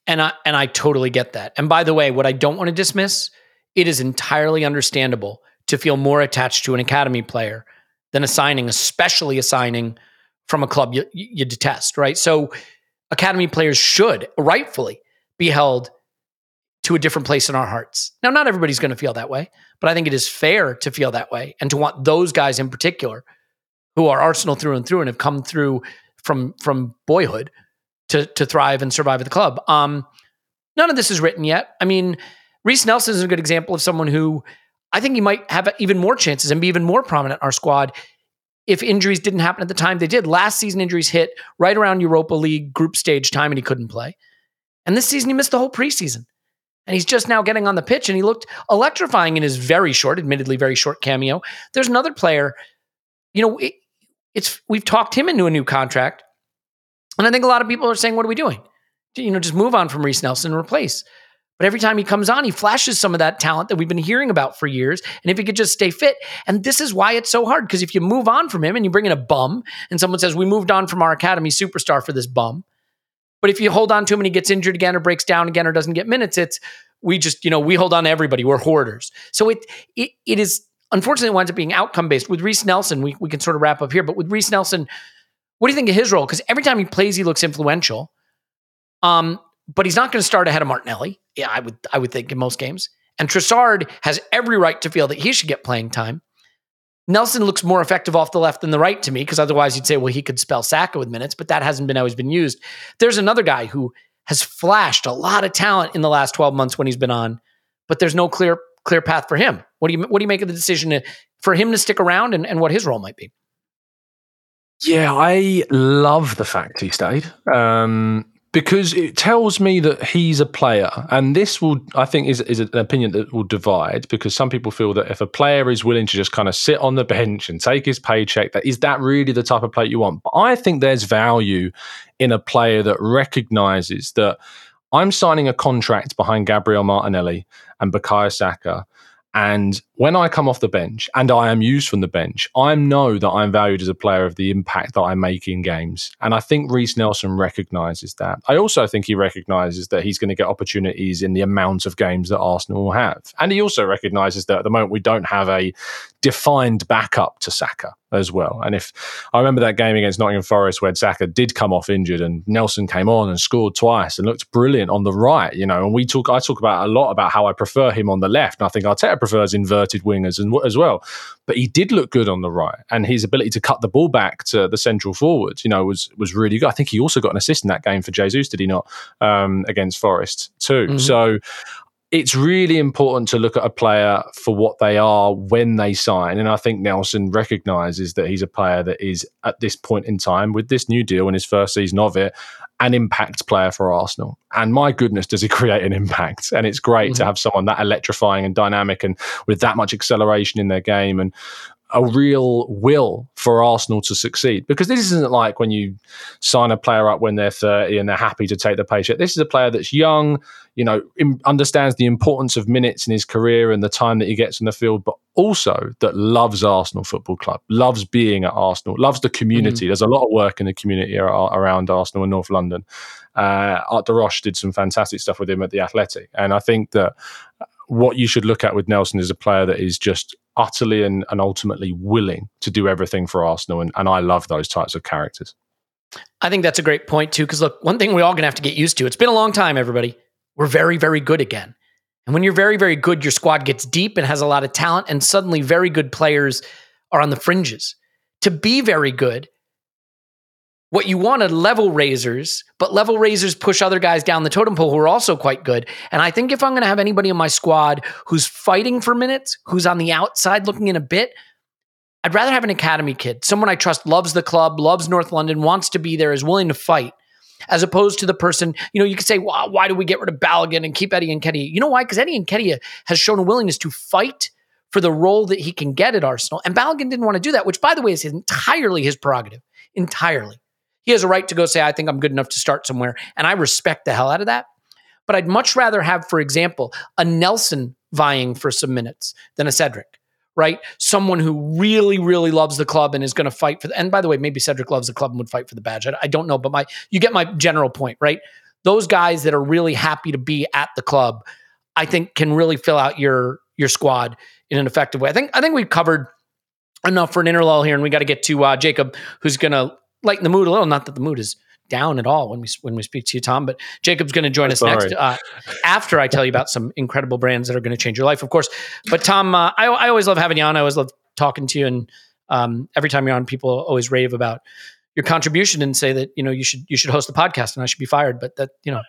S1: And I and I totally get that. And by the way, what I don't want to dismiss it is entirely understandable to feel more attached to an academy player than assigning, especially assigning from a club you, you detest, right? So, academy players should rightfully be held to a different place in our hearts. Now, not everybody's going to feel that way, but I think it is fair to feel that way and to want those guys in particular who are Arsenal through and through and have come through from from boyhood to to thrive and survive at the club. Um, none of this is written yet. I mean, Reiss Nelson is a good example of someone who I think he might have even more chances and be even more prominent in our squad if injuries didn't happen at the time they did. Last season, injuries hit right around Europa League group stage time and he couldn't play. And this season, he missed the whole preseason. And he's just now getting on the pitch and he looked electrifying in his very short, admittedly very short cameo. There's another player, you know, it, it's we've talked him into a new contract. And I think a lot of people are saying, what are we doing? You know, just move on from Reiss Nelson and replace. But every time he comes on, he flashes some of that talent that we've been hearing about for years. And if he could just stay fit, and this is why it's so hard because if you move on from him and you bring in a bum, and someone says, We moved on from our academy superstar for this bum. But if you hold on to him and he gets injured again or breaks down again or doesn't get minutes, it's we just, you know, we hold on to everybody. We're hoarders. So it it, it is unfortunately it winds up being outcome based. With Reiss Nelson, we, we can sort of wrap up here, but with Reiss Nelson, what do you think of his role? Because every time he plays, he looks influential. Um, but he's not going to start ahead of Martinelli. Yeah, I would I would think in most games. And Trossard has every right to feel that he should get playing time. Nelson looks more effective off the left than the right to me, because otherwise you'd say, well, he could spell Saka with minutes, but that hasn't been always been used. There's another guy who has flashed a lot of talent in the last 12 months when he's been on, but there's no clear clear path for him. What do you what do you make of the decision to, for him to stick around and, and what his role might be?
S2: Yeah, I love the fact he stayed. Um, because it tells me that he's a player and this will i think is, is an opinion that will divide because some people feel that if a player is willing to just kind of sit on the bench and take his paycheck that is that really the type of player you want? But i think there's value in a player that recognizes that i'm signing a contract behind gabriel martinelli and Bukayo Saka and when I come off the bench and I am used from the bench, I know that I'm valued as a player of the impact that I make in games. And I think Reiss Nelson recognizes that. I also think he recognizes that he's going to get opportunities in the amount of games that Arsenal will have. And he also recognizes that at the moment we don't have a defined backup to Saka as well. And if I remember that game against Nottingham Forest where Saka did come off injured and Nelson came on and scored twice and looked brilliant on the right, you know, and we talk I talk about a lot about how I prefer him on the left. And I think Arteta prefers inverted wingers and, as well. But he did look good on the right, and his ability to cut the ball back to the central forwards, you know, was was really good. I think he also got an assist in that game for Jesus, did he not? Um, against Forest too. Mm-hmm. So it's really important to look at a player for what they are when they sign. And I think Nelson recognizes that he's a player that is at this point in time with this new deal in his first season of it, an impact player for Arsenal. And my goodness, does he create an impact? And it's great mm-hmm. to have someone that electrifying and dynamic and with that much acceleration in their game. And a real will for Arsenal to succeed. Because this isn't like when you sign a player up when they're 30 and they're happy to take the paycheck. This is a player that's young, you know, understands the importance of minutes in his career and the time that he gets in the field, but also that loves Arsenal Football Club, loves being at Arsenal, loves the community. Mm-hmm. There's a lot of work in the community around Arsenal in North London. Uh, Art de Roche did some fantastic stuff with him at the Athletic. And I think that what you should look at with Nelson is a player that is just utterly and, and ultimately willing to do everything for Arsenal. And, and I love those types of characters.
S1: I think that's a great point, too. Because look, one thing we're all going to have to get used to it's been a long time, everybody. We're very, very good again. And when you're very, very good, your squad gets deep and has a lot of talent, and suddenly very good players are on the fringes. To be very good, what you want are level raisers, but level raisers push other guys down the totem pole who are also quite good. And I think if I'm going to have anybody in my squad who's fighting for minutes, who's on the outside looking in a bit, I'd rather have an academy kid, someone I trust, loves the club, loves North London, wants to be there, is willing to fight, as opposed to the person, you know, you could say, well, why do we get rid of Balogun and keep Eddie and Nketiah? You know why? Because Eddie and Nketiah has shown a willingness to fight for the role that he can get at Arsenal. And Balogun didn't want to do that, which, by the way, is entirely his prerogative. Entirely. He has a right to go say, I think I'm good enough to start somewhere. And I respect the hell out of that. But I'd much rather have, for example, a Nelson vying for some minutes than a Cedric, right? Someone who really, really loves the club and is going to fight for the, and by the way, maybe Cedric loves the club and would fight for the badge. I, I don't know, but my you get my general point, right? Those guys that are really happy to be at the club, I think can really fill out your your squad in an effective way. I think I think we've covered enough for an interlull here, and we got to get to uh, Jacob, who's going to lighten the mood a little. Not that the mood is down at all when we when we speak to you, Tom. But Jacob's going to join us
S2: Sorry.
S1: next uh, after I tell you about some incredible brands that are going to change your life, of course. But Tom, uh, I, I always love having you on. I always love talking to you, and um, every time you're on, people always rave about your contribution and say that you know you should you should host the podcast and I should be fired. But that you know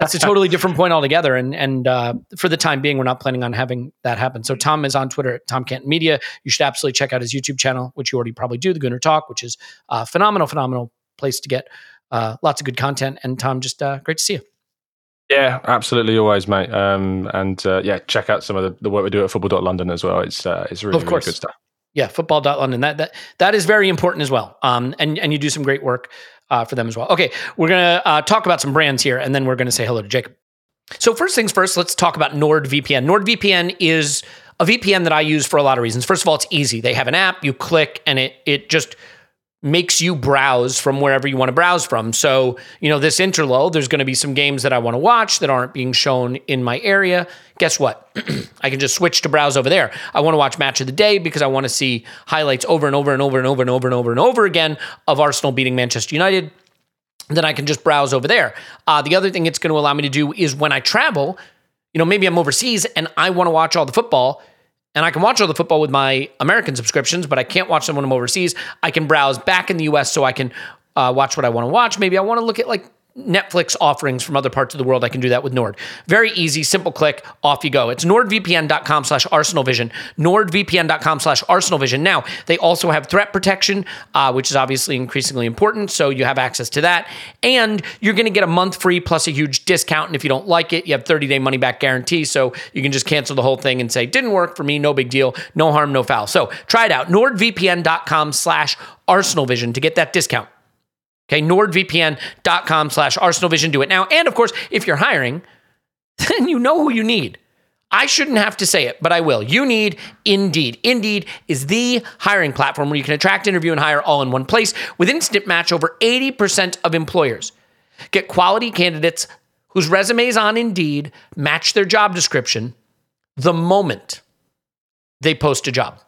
S1: that's a totally different point altogether. And and uh, for the time being, we're not planning on having that happen. So Tom is on Twitter at Tom Canton Media. You should absolutely check out his YouTube channel, which you already probably do, the Gooner Talk, which is a phenomenal, phenomenal place to get uh, lots of good content. And Tom, just uh, great to see you.
S2: Yeah, absolutely, always, mate. Um, and uh, yeah, check out some of the, the work we do at Football.London as well. It's uh, it's really,
S1: Of course.
S2: really good stuff.
S1: Yeah, football.london. That that that is very important as well. Um, and and you do some great work uh, for them as well. Okay, we're gonna uh, talk about some brands here, and then we're gonna say hello to Jacob. So first things first, let's talk about NordVPN. NordVPN is a VPN that I use for a lot of reasons. First of all, it's easy. They have an app, you click, and it it just makes you browse from wherever you want to browse from. So, you know, this interlull, there's going to be some games that I want to watch that aren't being shown in my area. Guess what? I can just switch to browse over there. I want to watch match of the day because I want to see highlights over and over and over and over and over and over and over again of Arsenal beating Manchester United. Then I can just browse over there. Uh, the other thing it's going to allow me to do is when I travel, you know, maybe I'm overseas and I want to watch all the football and I can watch all the football with my American subscriptions, but I can't watch them when I'm overseas. I can browse back in the US so I can uh, watch what I want to watch. Maybe I want to look at like Netflix offerings from other parts of the world. I can do that with Nord. Very easy, simple click, off you go. It's nordvpn.com slash arsenalvision, nordvpn.com slash arsenalvision. Now, they also have threat protection, uh, which is obviously increasingly important, so you have access to that. And you're going to get a month free plus a huge discount, and if you don't like it, you have 30-day money-back guarantee, so you can just cancel the whole thing and say, didn't work for me, no big deal, no harm, no foul. So try it out, nordvpn.com slash arsenalvision to get that discount. Okay, nordvpn.com slash arsenalvision. Do it now. And of course, if you're hiring, then you know who you need. I shouldn't have to say it, but I will. You need Indeed. Indeed is the hiring platform where you can attract, interview, and hire all in one place with Instant Match over 80% of employers. Get quality candidates whose resumes on Indeed match their job description the moment they post a job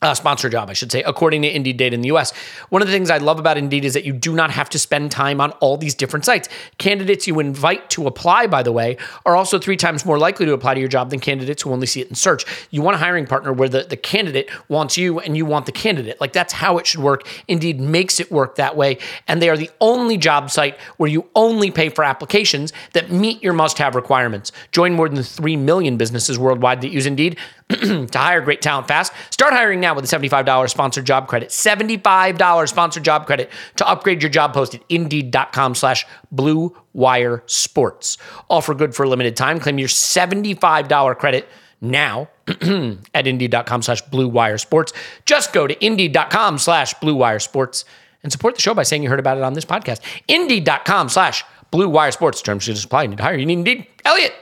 S1: uh, sponsor job, I should say, according to Indeed data in the US. One of the things I love about Indeed is that you do not have to spend time on all these different sites. Candidates you invite to apply, by the way, are also three times more likely to apply to your job than candidates who only see it in search. You want a hiring partner where the, the candidate wants you and you want the candidate. Like that's how it should work. Indeed makes it work that way. And they are the only job site where you only pay for applications that meet your must have requirements. Join more than 3 million businesses worldwide that use Indeed to hire great talent fast. Start hiring now with a $75 sponsored job credit. $75 sponsored job credit to upgrade your job post at indeed.com slash blue wire sports. Offer good for a limited time. Claim your $75 credit now at indeed.com slash blue wire sports. Just go to indeed.com slash blue wire sports and support the show by saying you heard about it on this podcast. Indeed.com slash blue wire sports. Terms should apply. You need to hire. You need Indeed. Elliot.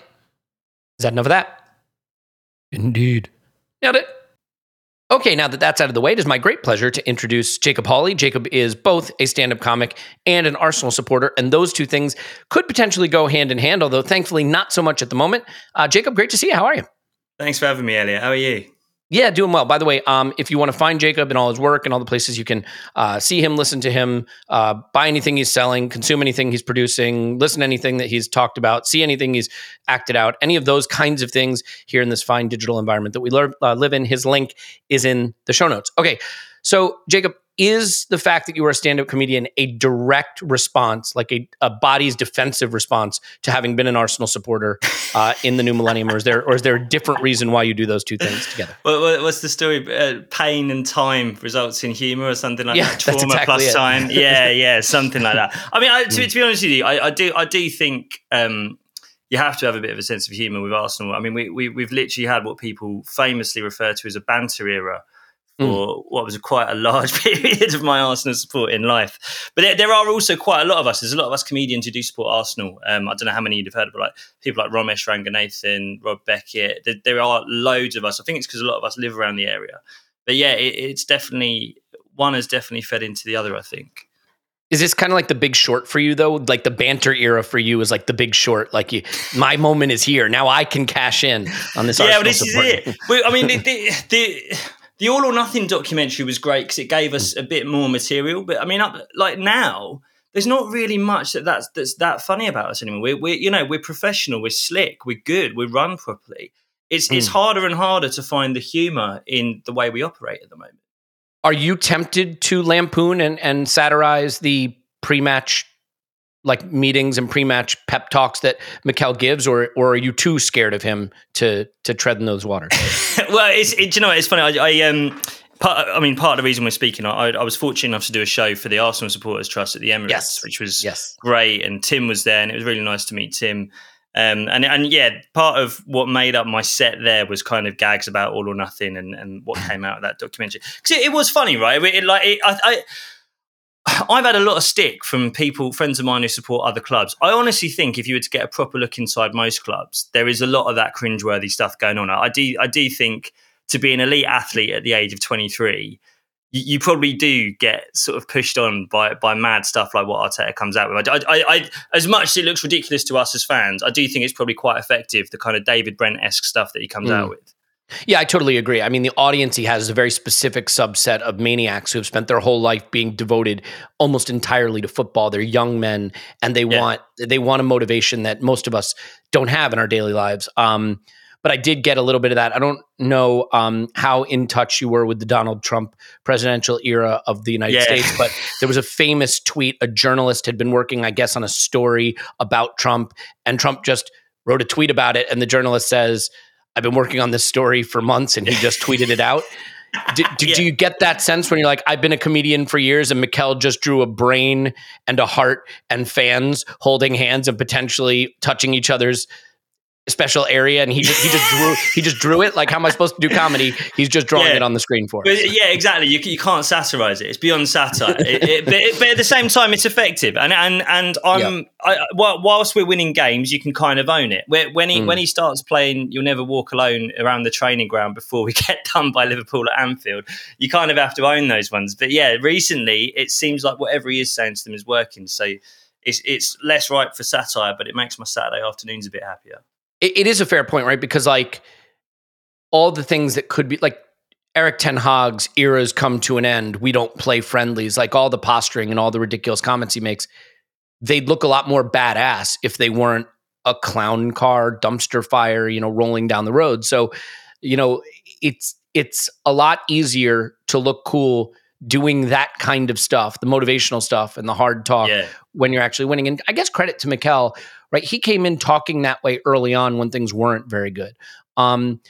S1: Is that enough of that? Indeed. Nailed it. Okay, now that that's out of the way, it is my great pleasure to introduce Jacob Hawley. Jacob is both a stand up comic and an Arsenal supporter, and those two things could potentially go hand in hand, although thankfully not so much at the moment. Uh, Jacob, great to see you. How are you?
S3: Thanks for having me, Elliot. How are you?
S1: Yeah, doing well. By the way, um, if you want to find Jacob and all his work and all the places you can uh, see him, listen to him, uh, buy anything he's selling, consume anything he's producing, listen to anything that he's talked about, see anything he's acted out, any of those kinds of things here in this fine digital environment that we uh, live in, his link is in the show notes. Okay, so Jacob, is the fact that you are a stand-up comedian a direct response, like a, a body's defensive response to having been an Arsenal supporter uh, in the new millennium, or is there or is there a different reason why you do those two things together?
S3: What, what's the story? Uh, pain and time results in humor, or something like
S1: Yeah,
S3: that. Trauma
S1: exactly
S3: plus
S1: it.
S3: time. Yeah, yeah, something like that. I mean, I, to, to be honest with you, I, I do, I do think. Um, you have to have a bit of a sense of humour with Arsenal. I mean, we, we we've literally had what people famously refer to as a banter era
S1: Hmm.
S3: for what was quite a large period of my Arsenal support in life. But there, there are also quite a lot of us. There's a lot of us comedians who do support Arsenal. Um, I don't know how many you've heard of, but like people like Romesh Ranganathan, Rob Beckett. There, there are loads of us. I think it's because a lot of us live around the area. But yeah, it, it's definitely one has definitely fed into the other. I think.
S1: Is this kind of like the big short for you though? Like the banter era for you is like the big short. Like you, my moment is here. Now I can cash in on this.
S3: yeah,
S1: Arsenal
S3: well, this
S1: support.
S3: is it. I mean, the, the, the the All or Nothing documentary was great because it gave us a bit more material. But I mean, up, like now, there's not really much that that's that's that funny about us anymore. We're, we're you know we're professional, we're slick, we're good, we run properly. It's it's
S1: Mm.
S3: harder and harder to find the humor in the way we operate at the moment.
S1: Are you tempted to lampoon and, and satirize the pre-match like meetings and pre-match pep talks that Mikel gives, or or are you too scared of him to to tread in those waters?
S3: well, it's it, you know it's funny. I, I um. Part, I mean, part of the reason we're speaking, I, I was fortunate enough to do a show for the Arsenal Supporters Trust at the Emirates,
S1: Yes.
S3: which was
S1: yes.
S3: great. And Tim was there, and it was really nice to meet Tim. Um, and and yeah, part of what made up my set there was kind of gags about all or nothing, and, and what came out of that documentary. Because it, it was funny, right? It, like it, I, I, I've had a lot of stick from people, friends of mine who support other clubs. I honestly think if you were to get a proper look inside most clubs, there is a lot of that cringeworthy stuff going on. I do, I do think to be an elite athlete at the age of 23, you, you probably do get sort of pushed on by by mad stuff like what Arteta comes out with. I, I, I, as much as it looks ridiculous to us as fans, I do think it's probably quite effective. The kind of David Brent esque stuff that he comes
S1: Mm.
S3: out with.
S1: Yeah, I totally agree. I mean, the audience he has is a very specific subset of maniacs who have spent their whole life being devoted almost entirely to football. They're young men, and they
S3: Yeah.
S1: want they want a motivation that most of us don't have in our daily lives. Um, but I did get a little bit of that. I don't know um, how in touch you were with the Donald Trump presidential era of the United
S3: Yeah.
S1: States, but there was a famous tweet. A journalist had been working, I guess, on a story about Trump, and Trump just wrote a tweet about it. And the journalist says, I've been working on this story for months, and he just tweeted it out. Do, do, do you get that sense when you're like, I've been a comedian for years, and Mikel just drew a brain and a heart and fans holding hands and potentially touching each other's special area, and he just he just drew he just drew it. Like, how am I supposed to do comedy? He's just drawing
S3: Yeah.
S1: it on the screen for us.
S3: Yeah, exactly. You, you can't satirize it. It's beyond satire. It- it- but, but at the same time, it's effective. And and and I'm I, whil- whilst we're winning games, you can kind of own it. When he
S1: Mm.
S3: when he starts playing, you'll never walk alone around the training ground before we get done by Liverpool at Anfield. You kind of have to own those ones. But yeah, recently it seems like whatever he is saying to them is working. So. It's, it's less ripe for satire, but it makes my Saturday afternoons a bit happier.
S1: It, it is a fair point, right? Because like all the things that could be like Erik Ten Hag's eras come to an end. We don't play friendlies. Like all the posturing and all the ridiculous comments he makes, they'd look a lot more badass if they weren't a clown car dumpster fire, you know, rolling down the road. So, you know, it's it's a lot easier to look cool doing that kind of stuff, the motivational stuff and the hard talk
S3: Yeah.
S1: when you're actually winning. And I guess credit to Mikel, right? He came in talking that way early on when things weren't very good. Um,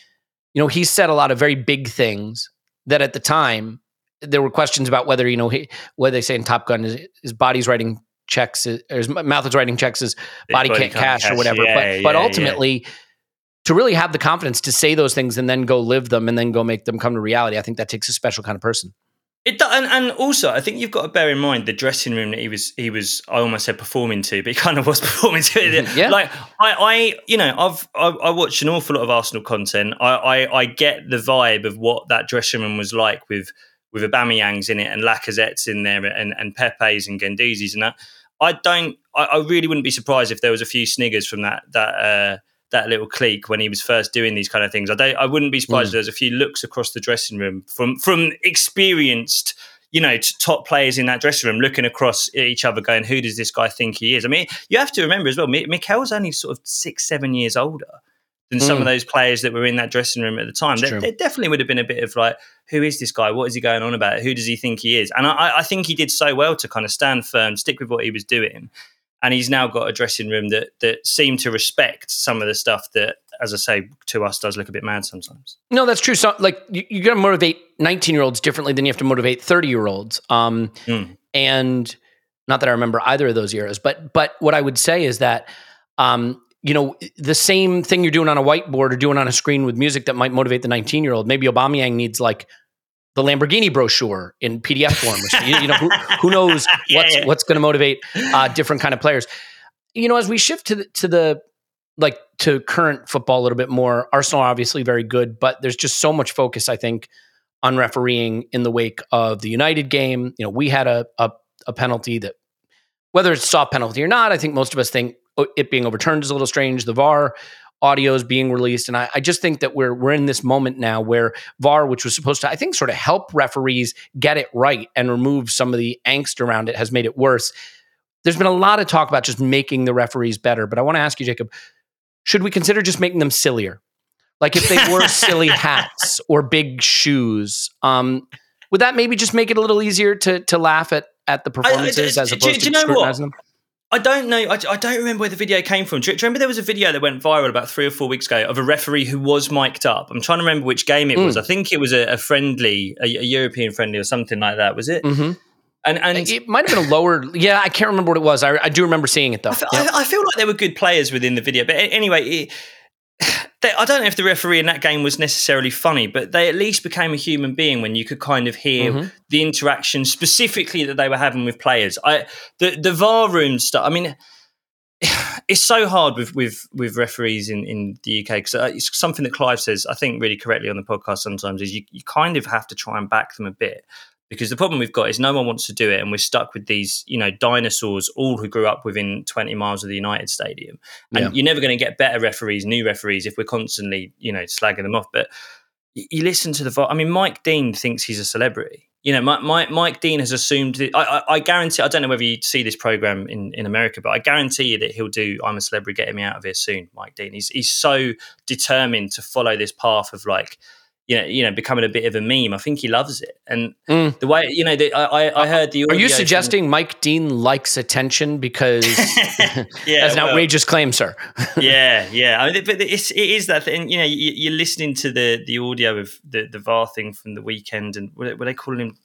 S1: you know, he said a lot of very big things that at the time there were questions about whether you know he, what they say in Top Gun is his body's writing checks, or his mouth is writing checks, his body, can't cash, or whatever.
S3: Yeah,
S1: but but
S3: yeah, yeah.
S1: ultimately. To really have the confidence to say those things and then go live them and then go make them come to reality, I think that takes a special kind of person.
S3: It do, and, and also I think you've got to bear in mind the dressing room that he was he was I almost said performing to, but he kind of was performing to.
S1: Yeah.
S3: Like I, I you know I've I, I watched an awful lot of Arsenal content. I, I I get the vibe of what that dressing room was like with with Aubameyangs in it and Lacazette's in there and and Pepe's and Guendouzi's and that. I don't. I, I really wouldn't be surprised if there was a few sniggers from that that. Uh, that little clique when he was first doing these kind of things. I don't. I wouldn't be surprised hmm. if there's a few looks across the dressing room from from experienced, you know, top players in that dressing room looking across at each other, going, "Who does this guy think he is?" I mean, you have to remember as well. Mi- Mikel's only sort of six, seven years older than some of hmm. those players that were in that dressing room at the time. There, there definitely would have been a bit of like, "Who is this guy? What is he going on about? Who does he think he is?" And I, I think he did so well to kind of stand firm, stick with what he was doing and he's now got a dressing room that that seemed to respect some of the stuff that, as I say, to us does look a bit mad sometimes.
S1: No, that's true. So, like, you, you got to motivate 19 year olds differently than you have to motivate 30 year olds. Um,
S3: Mm.
S1: And not that I remember either of those eras, but but what I would say is that, um, you know, the same thing you're doing on a whiteboard or doing on a screen with music that might motivate the 19 year old. Maybe Aubameyang needs like the Lamborghini brochure in PDF form. Or you, you know, who, who knows what's
S3: yeah.
S1: what's going to motivate uh, different kind of players. You know, as we shift to the, to the like to current football a little bit more, Arsenal are obviously very good, but there's just so much focus, I think, on refereeing in the wake of the United game. You know, we had a a, a penalty that, whether it's soft penalty or not, I think most of us think oh, it being overturned is a little strange. The VAR audio is being released, and I, I just think that we're we're in this moment now where VAR, which was supposed to, I think, sort of help referees get it right and remove some of the angst around it, has made it worse. There's been a lot of talk about just making the referees better, but I want to ask you, Jacob, should we consider just making them sillier? Like if they wore silly hats or big shoes, um, would that maybe just make it a little easier to to laugh at at the performances
S3: do-
S1: as
S3: do-
S1: opposed
S3: do
S1: to
S3: you know what?
S1: scrutinizing them?
S3: I don't know. I, I don't remember where the video came from. Do you, do you remember there was a video that went viral about three or four weeks ago of a referee who was mic'd up? I'm trying to remember which game it
S1: Mm.
S3: was. I think it was a, a friendly, a, a European friendly or something like that. Was it?
S1: Mm-hmm.
S3: And and
S1: It might have been a lower. Yeah, I can't remember what it was. I, I do remember seeing it though.
S3: I feel,
S1: Yeah.
S3: I, I feel like there were good players within the video, but anyway, it, they, I don't know if the referee in that game was necessarily funny, but they at least became a human being when you could kind of hear
S1: Mhm.
S3: the interaction specifically that they were having with players. I the the VAR room stuff. I mean. It's so hard with with with referees in, in the UK because it's something that Clive says I think really correctly on the podcast sometimes is you, you kind of have to try and back them a bit because the problem we've got is no one wants to do it and we're stuck with these you know dinosaurs all who grew up within 20 miles of the united stadium. And
S1: Yeah.
S3: you're never going to get better referees new referees if we're constantly you know slagging them off. But you listen to the vo- i mean mike dean thinks he's a celebrity. You know mike, mike, mike dean has assumed that, I, I, I guarantee i don't know whether you see this program in, in america but i guarantee you that he'll do i'm a celebrity getting me out of here soon mike dean. He's, he's so determined to follow this path of like you know, you know, becoming a bit of a meme. I think he loves it, and
S1: Mm.
S3: the way you know, the, I, I, I heard the.
S1: Are you
S3: audio from-
S1: suggesting Mike Dean likes attention because
S3: Yeah,
S1: that's an
S3: well,
S1: outrageous claim, sir?
S3: yeah, yeah. I mean, but it's it is that thing. You know, you, you're listening to the the audio of the the VAR thing from the weekend, and were they, were they calling him?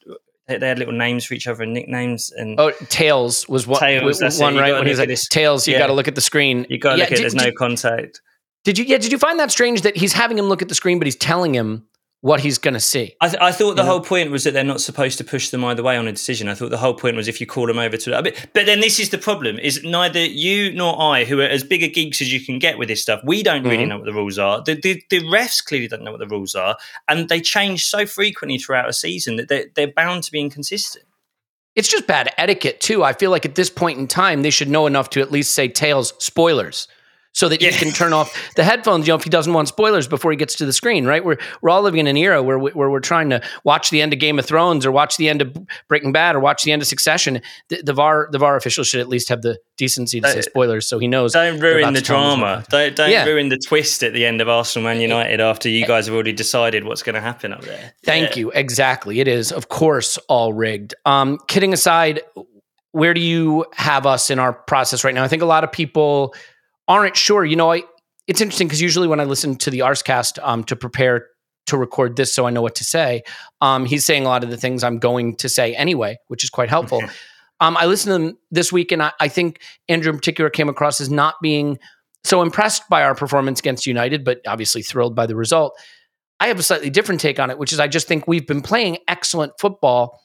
S3: They had little names for each other and nicknames, and
S1: Oh, Tails was one,
S3: Tails,
S1: one right when he's like
S3: this-
S1: Tails. You
S3: Yeah.
S1: got to look at the screen.
S3: you got to
S1: Yeah,
S3: look at.
S1: did-
S3: There's
S1: did-
S3: no contact.
S1: Did you? Yeah. Did you find that strange that he's having him look at the screen, but he's telling him what he's going to see?
S3: I, th- I thought the
S1: Yeah.
S3: whole point was that they're not supposed to push them either way on a decision. I thought the whole point was if you call them over to but, but then this is the problem: is neither you nor I, who are as big a geeks as you can get with this stuff, we don't really
S1: Mhm.
S3: know what the rules are. The, the the refs clearly don't know what the rules are, and they change so frequently throughout a season that they're, they're bound to be inconsistent.
S1: It's just bad etiquette too. I feel like at this point in time, they should know enough to at least say Tails spoilers. So that
S3: Yeah.
S1: he can turn off the headphones, you know, if he doesn't want spoilers before he gets to the screen, right? We're we're all living in an era where we, where we're trying to watch the end of Game of Thrones or watch the end of Breaking Bad or watch the end of Succession. The, the VAR the VAR official should at least have the decency to say
S3: Don't-
S1: spoilers, so he knows.
S3: Don't ruin the
S1: to tell him
S3: drama. Don't don't
S1: Yeah.
S3: ruin the twist at the end of Arsenal Man United after you guys have already decided what's going to happen up there.
S1: Thank you. Exactly. It is, of course, all rigged. Um, kidding aside, where do you have us in our process right now? I think a lot of people aren't sure. You know, I, it's interesting because usually when I listen to the Arscast um, to prepare to record this so I know what to say, um, he's saying a lot of the things I'm going to say anyway, which is quite helpful. um, I listened to them this week, and I, I think Andrew in particular came across as not being so impressed by our performance against United, but obviously thrilled by the result. I have a slightly different take on it, which is I just think we've been playing excellent football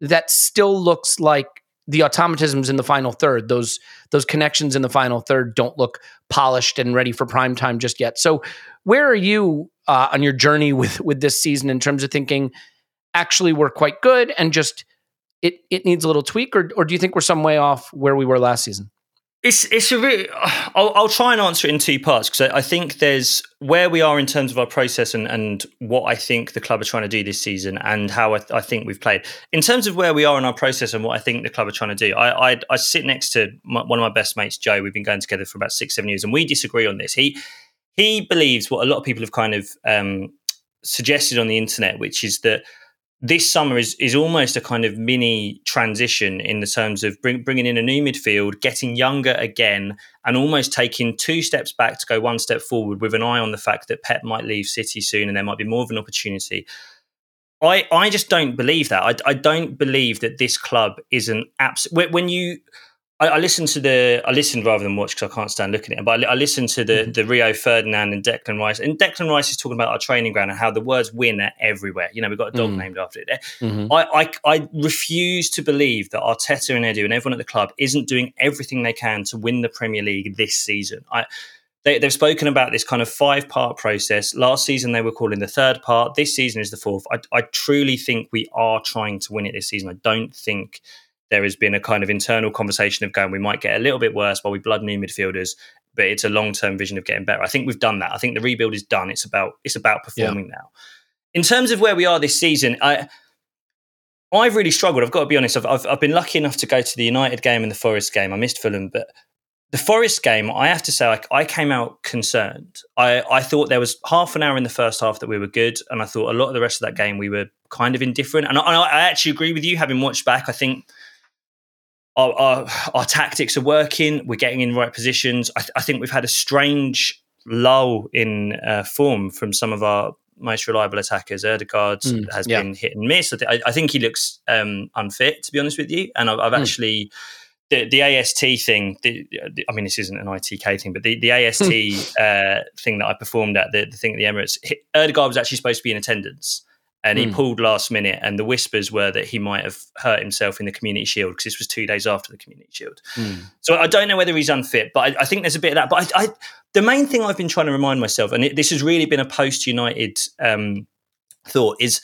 S1: that still looks like the automatisms in the final third, those those connections in the final third don't look polished and ready for prime time just yet. So, where are you uh, on your journey with with this season in terms of thinking? Actually, we're quite good, and just it it needs a little tweak, or or do you think we're some way off where we were last season?
S3: It's it's a really. I'll, I'll try and answer it in two parts because I, I, think there's where we are in terms of our process and, and what I think the club are trying to do this season and how I, I think we've played. In terms of where we are in our process and what I think the club are trying to do, I I, I sit next to my, one of my best mates, Joe. We've been going together for about six seven years, and we disagree on this. He he believes what a lot of people have kind of um, suggested on the internet, which is that this summer is is almost a kind of mini transition in the terms of bring, bringing in a new midfield, getting younger again, and almost taking two steps back to go one step forward with an eye on the fact that Pep might leave City soon and there might be more of an opportunity. I, I just don't believe that. I, I don't believe that this club is an absolute. When you I, I listened to the I listened rather than watch because I can't stand looking at it. But I, I listened to the mm-hmm. the Rio Ferdinand and Declan Rice, and Declan Rice is talking about our training ground and how the words "win" are everywhere. You know, we've got a dog mm-hmm. named after it. Mm-hmm. I, I I refuse to believe that Arteta and Edu and everyone at the club isn't doing everything they can to win the Premier League this season. I they, have spoken about this kind of five part process. Last season, they were calling the third part. This season is the fourth. I, I, truly think we are trying to win it this season. I don't think there has been a kind of internal conversation of going, we might get a little bit worse while we blood new midfielders, but it's a long term vision of getting better. I think we've done that. I think the rebuild is done. It's about it's about performing yeah. now. In terms of where we are this season, I I've really struggled. I've got to be honest. I've, I've, I've been lucky enough to go to the United game and the Forest game. I missed Fulham, but the Forest game, I have to say, I, I came out concerned. I, I thought there was half an hour in the first half that we were good, and I thought a lot of the rest of that game we were kind of indifferent. And I, I actually agree with you, having watched back. I think our, our, our, tactics are working. We're getting in the right positions. I, th- I think we've had a strange lull in uh, form from some of our most reliable attackers. Ødegaard mm, has yeah. been hit and miss. I, th- I think he looks um, unfit, to be honest with you. And I've, I've mm. actually the, the AST thing. The, the, I mean, this isn't an ITK thing, but the, the AST uh, thing that I performed at the, the thing at the Emirates, Ødegaard was actually supposed to be in attendance and he mm. pulled last minute. And the whispers were that he might have hurt himself in the Community Shield because this was two days after the Community Shield. Mm. So I don't know whether he's unfit, but I, I think there's a bit of that. But I, I, the main thing I've been trying to remind myself, and it, this has really been a post United um, thought, is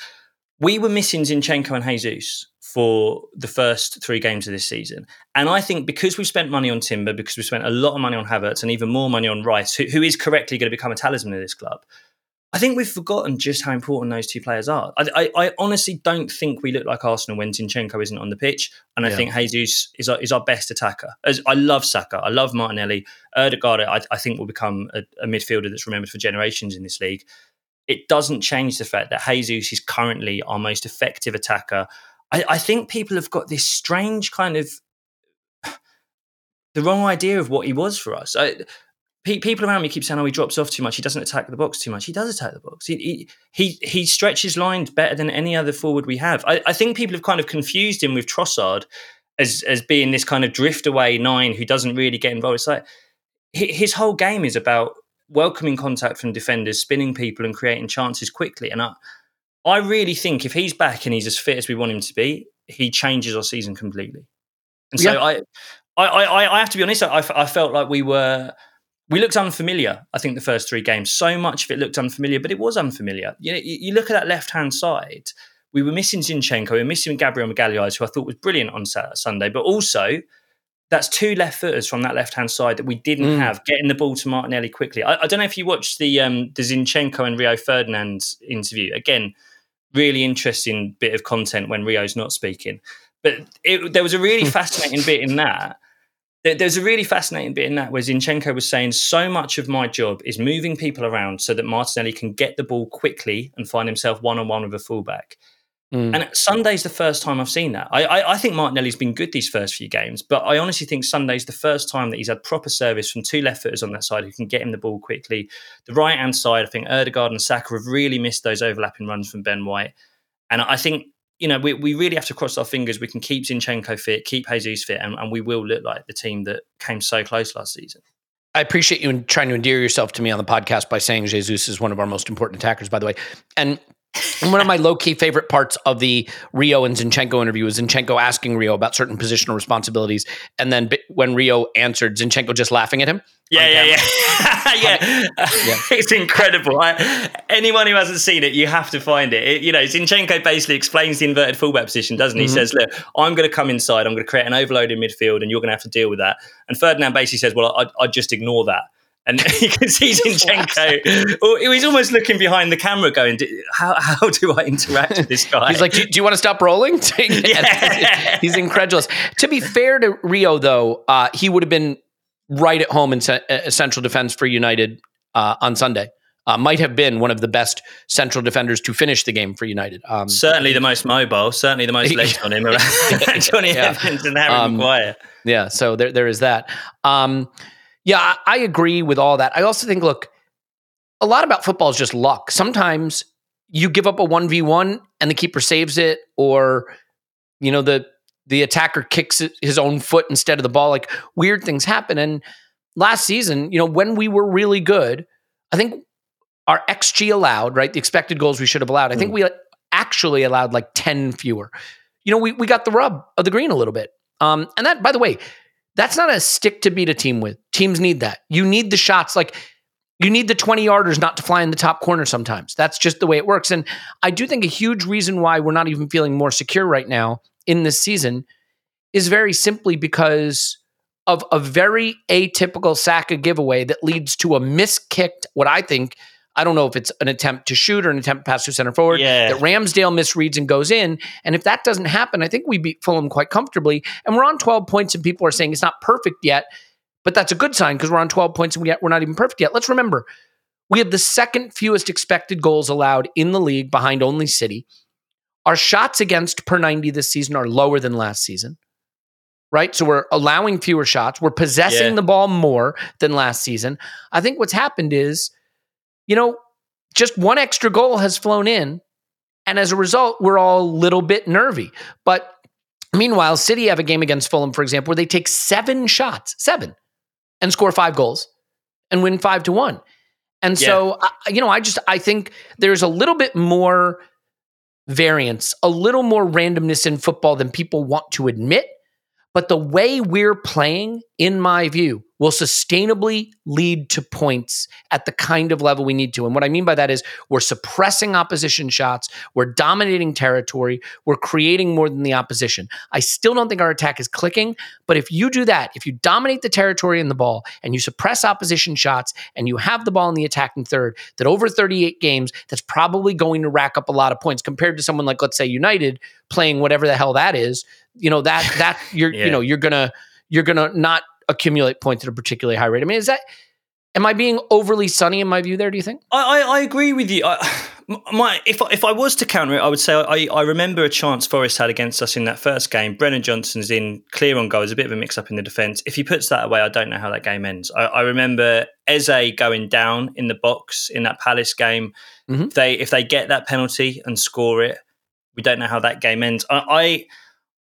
S3: we were missing Zinchenko and Jesus for the first three games of this season. And I think because we've spent money on Timber, because we've spent a lot of money on Havertz and even more money on Rice, who, who is correctly going to become a talisman of this club, I think we've forgotten just how important those two players are. I, I, I honestly don't think we look like Arsenal when Zinchenko isn't on the pitch, and I yeah. think Jesus is our, is our best attacker. As I love Saka, I love Martinelli, Ødegaard. I, I think will become a, a midfielder that's remembered for generations in this league. It doesn't change the fact that Jesus is currently our most effective attacker. I, I think people have got this strange kind of the wrong idea of what he was for us. I, people around me keep saying, "Oh, he drops off too much. He doesn't attack the box too much." He does attack the box. He he he, stretches lines better than any other forward we have. I, I, think people have kind of confused him with Trossard as as being this kind of drift away nine who doesn't really get involved. It's like his whole game is about welcoming contact from defenders, spinning people, and creating chances quickly. And I I really think if he's back and he's as fit as we want him to be, he changes our season completely. And so yeah. I, I I I have to be honest. I, I felt like we were we looked unfamiliar. I think the first three games, so much of it looked unfamiliar, but it was unfamiliar. You know, you, look at that left hand side. We were missing Zinchenko, we were missing Gabriel Magalhaes, who I thought was brilliant on Sunday, but also that's two left footers from that left hand side that we didn't mm. have getting the ball to Martinelli quickly. I, I, don't know if you watched the um, the Zinchenko and Rio Ferdinand interview. Again, really interesting bit of content when Rio's not speaking. But it, there was a really fascinating bit in that there's a really fascinating bit in that where Zinchenko was saying so much of my job is moving people around so that Martinelli can get the ball quickly and find himself one on one with a fullback. Mm. And Sunday's the first time I've seen that. I, I, I, think Martinelli's been good these first few games, but I honestly think Sunday's the first time that he's had proper service from two left footers on that side who can get him the ball quickly. The right hand side, I think Ødegaard and Saka have really missed those overlapping runs from Ben White. And I think you know, we, we really have to cross our fingers. We can keep Zinchenko fit, keep Jesus fit, and, and we will look like the team that came so close last season.
S1: I appreciate you trying to endear yourself to me on the podcast by saying Jesus is one of our most important attackers, by the way. And one of my low key favorite parts of the Rio and Zinchenko interview was Zinchenko asking Rio about certain positional responsibilities. And then when Rio answered, Zinchenko just laughing at him.
S3: Yeah,
S1: on
S3: yeah, yeah, yeah. it's incredible. I, anyone who hasn't seen it, you have to find it. it. You know, Zinchenko basically explains the inverted fullback position, doesn't he? He mm-hmm. says, "Look, I'm going to come inside. I'm going to create an overload in midfield, and you're going to have to deal with that." And Ferdinand basically says, "Well, I, I just ignore that." And you can see Zinchenko. He's almost looking behind the camera, going, "How how do I interact with this guy?"
S1: He's like, do, do you want to stop rolling?
S3: Yeah.
S1: He's incredulous. To be fair to Rio, though, uh, he would have been right at home in uh, central defense for United uh, on Sunday. Uh, might have been one of the best central defenders to finish the game for United. Um,
S3: certainly the most mobile, certainly the most legs on him around Jonny
S1: Yeah.
S3: Evans and Harry
S1: Um,
S3: Maguire.
S1: Yeah, so there there is that. Um, yeah, I, agree with all that. I also think, look, a lot about football is just luck. Sometimes you give up a one v one and the keeper saves it, or you know the the attacker kicks his own foot instead of the ball. Like weird things happen. And last season, you know, when we were really good, I think our xG allowed, right, the expected goals we should have allowed. I think we actually allowed like ten fewer. You know, we we got the rub of the green a little bit. Um, and that, by the way, that's not a stick to beat a team with. Teams need that. You need the shots. Like you need the 20 yarders not to fly in the top corner sometimes. That's just the way it works. And I do think a huge reason why we're not even feeling more secure right now in this season is very simply because of a very atypical sack Saka giveaway that leads to a miskicked, what I think, I don't know if it's an attempt to shoot or an attempt to pass to center forward
S3: Yeah.
S1: that Ramsdale misreads and goes in. And if that doesn't happen, I think we beat Fulham quite comfortably. And we're on 12 points, and people are saying it's not perfect yet, but that's a good sign because we're on 12 points and we we're not even perfect yet. Let's remember, we have the second fewest expected goals allowed in the league behind only City. Our shots against per 90 this season are lower than last season. Right? So we're allowing fewer shots. We're possessing
S3: Yeah.
S1: the ball more than last season. I think what's happened is, you know, just one extra goal has flown in. And as a result, we're all a little bit nervy. But meanwhile, City have a game against Fulham, for example, where they take seven shots, seven, and score five goals and win five to one. And so, I, you know, I just I think there's a little bit more variance, a little more randomness in football than people want to admit. But the way we're playing, in my view, will sustainably lead to points at the kind of level we need to. And what I mean by that is we're suppressing opposition shots, we're dominating territory, we're creating more than the opposition. I still don't think our attack is clicking, but if you do that, if you dominate the territory and the ball and you suppress opposition shots and you have the ball in the attacking third, that over 38 games, that's probably going to rack up a lot of points compared to someone like, let's say, United playing whatever the hell that is. You know, that that you're
S3: Yeah.
S1: you know, you're gonna you're gonna not accumulate points at a particularly high rate. I mean, is that am I being overly sunny in my view there, do you think?
S3: I, I, I agree with you. I, my if I- if I was to counter it, I would say I, I remember a chance Forest had against us in that first game. Brennan Johnson's in clear on goal. There's a bit of a mix up in the defence. If he puts that away, I don't know how that game ends. I, I remember Eze going down in the box in that Palace game.
S1: Mhm.
S3: If they if they get that penalty and score it, we don't know how that game ends. I,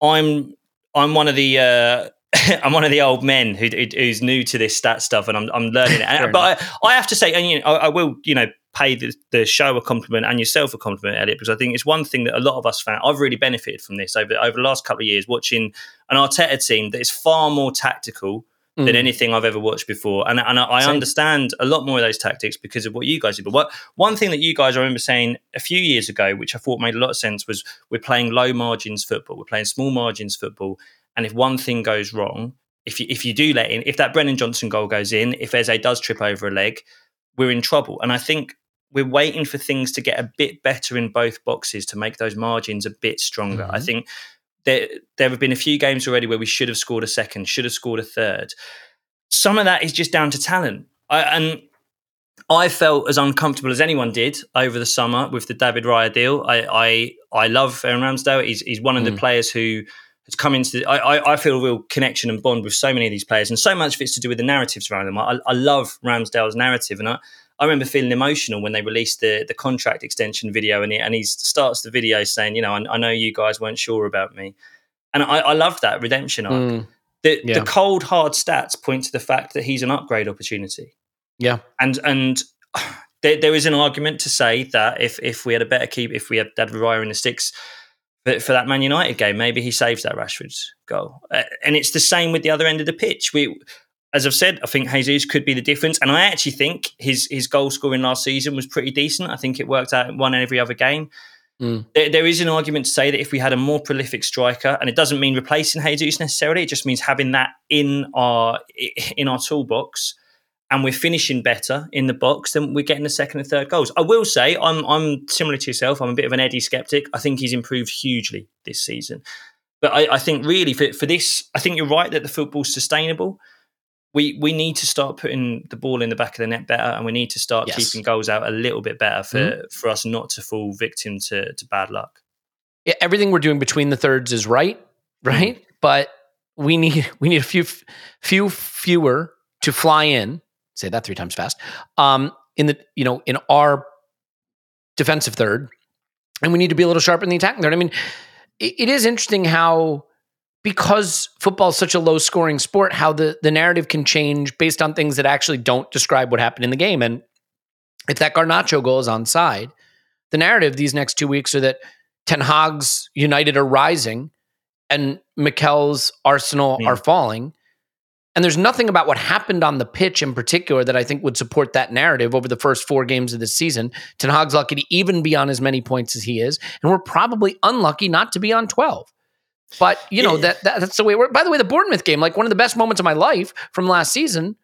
S3: I I'm I'm one of the. Uh, I'm one of the old men who, who- who's new to this stat stuff, and I'm, I'm learning it. And- but I, I have to say, and you know, I, I will, you know, pay the, the show a compliment and yourself a compliment, Elliot, because I think it's one thing that a lot of us found. I've really benefited from this over over the last couple of years, watching an Arteta team that is far more tactical than
S1: Mm.
S3: anything I've ever watched before, and and I, I understand a lot more of those tactics because of what you guys did. But what one thing that you guys I remember saying a few years ago, which I thought made a lot of sense, was we're playing low margins football, we're playing small margins football, and if one thing goes wrong, if you if you do let in, if that Brennan Johnson goal goes in, if Eze does trip over a leg, we're in trouble. And I think we're waiting for things to get a bit better in both boxes to make those margins a bit stronger. I
S1: Mhm.
S3: think there there have been a few games already where we should have scored a second, should have scored a third. Some of that is just down to talent. I, and I felt as uncomfortable as anyone did over the summer with the David Raya deal. I I, I love Aaron Ramsdale. He's he's one of the
S1: Mm.
S3: players who has come into. The, I, I I feel a real connection and bond with so many of these players, and so much of it's to do with the narratives around them. I, I love Ramsdale's narrative, and I. I remember feeling emotional when they released the, the contract extension video, and he, and he starts the video saying, "You know, I, I know you guys weren't sure about me," and I, I love that redemption arc.
S1: Mm,
S3: The,
S1: Yeah.
S3: the cold hard stats point to the fact that he's an upgrade opportunity
S1: yeah.
S3: and and there, there is an argument to say that if if we had a better keep, if we had David Raya in the sticks for, for that Man United game, maybe he saves that Rashford goal. Uh, and it's the same with the other end of the pitch. We, as I've said, I think Jesus could be the difference, and I actually think his his goal scoring last season was pretty decent. I think it worked out in one and every other game.
S1: Mm.
S3: There, there is an argument to say that if we had a more prolific striker, and it doesn't mean replacing Jesus necessarily, it just means having that in our in our toolbox, and we're finishing better in the box, then we're getting the second and third goals. I will say, I'm I'm similar to yourself. I'm a bit of an Eddie skeptic. I think he's improved hugely this season, but I, I think really for for this, I think you're right that the football's sustainable we we need to start putting the ball in the back of the net better, and we need to start
S1: Yes.
S3: keeping goals out a little bit better for
S1: Mm-hmm.
S3: for us not to fall victim to to bad luck.
S1: Yeah, everything we're doing between the thirds is right, right? But we need we need a few few fewer to fly in. Say that three times fast. Um, in the you know in our defensive third, and we need to be a little sharper in the attacking third. I mean, it, it is interesting how because football is such a low scoring sport, how the the narrative can change based on things that actually don't describe what happened in the game. And if that Garnacho goal is onside, the narrative these next two weeks are that Ten Hag's United are rising and Mikel's Arsenal
S3: Mm.
S1: are falling. And there's nothing about what happened on the pitch in particular that I think would support that narrative over the first four games of the season. Ten Hag's lucky to even be on as many points as he is, and we're probably unlucky not to be on 12. But you know that, that that's the way. We're, by the way, the Bournemouth game, like one of the best moments of my life from last season,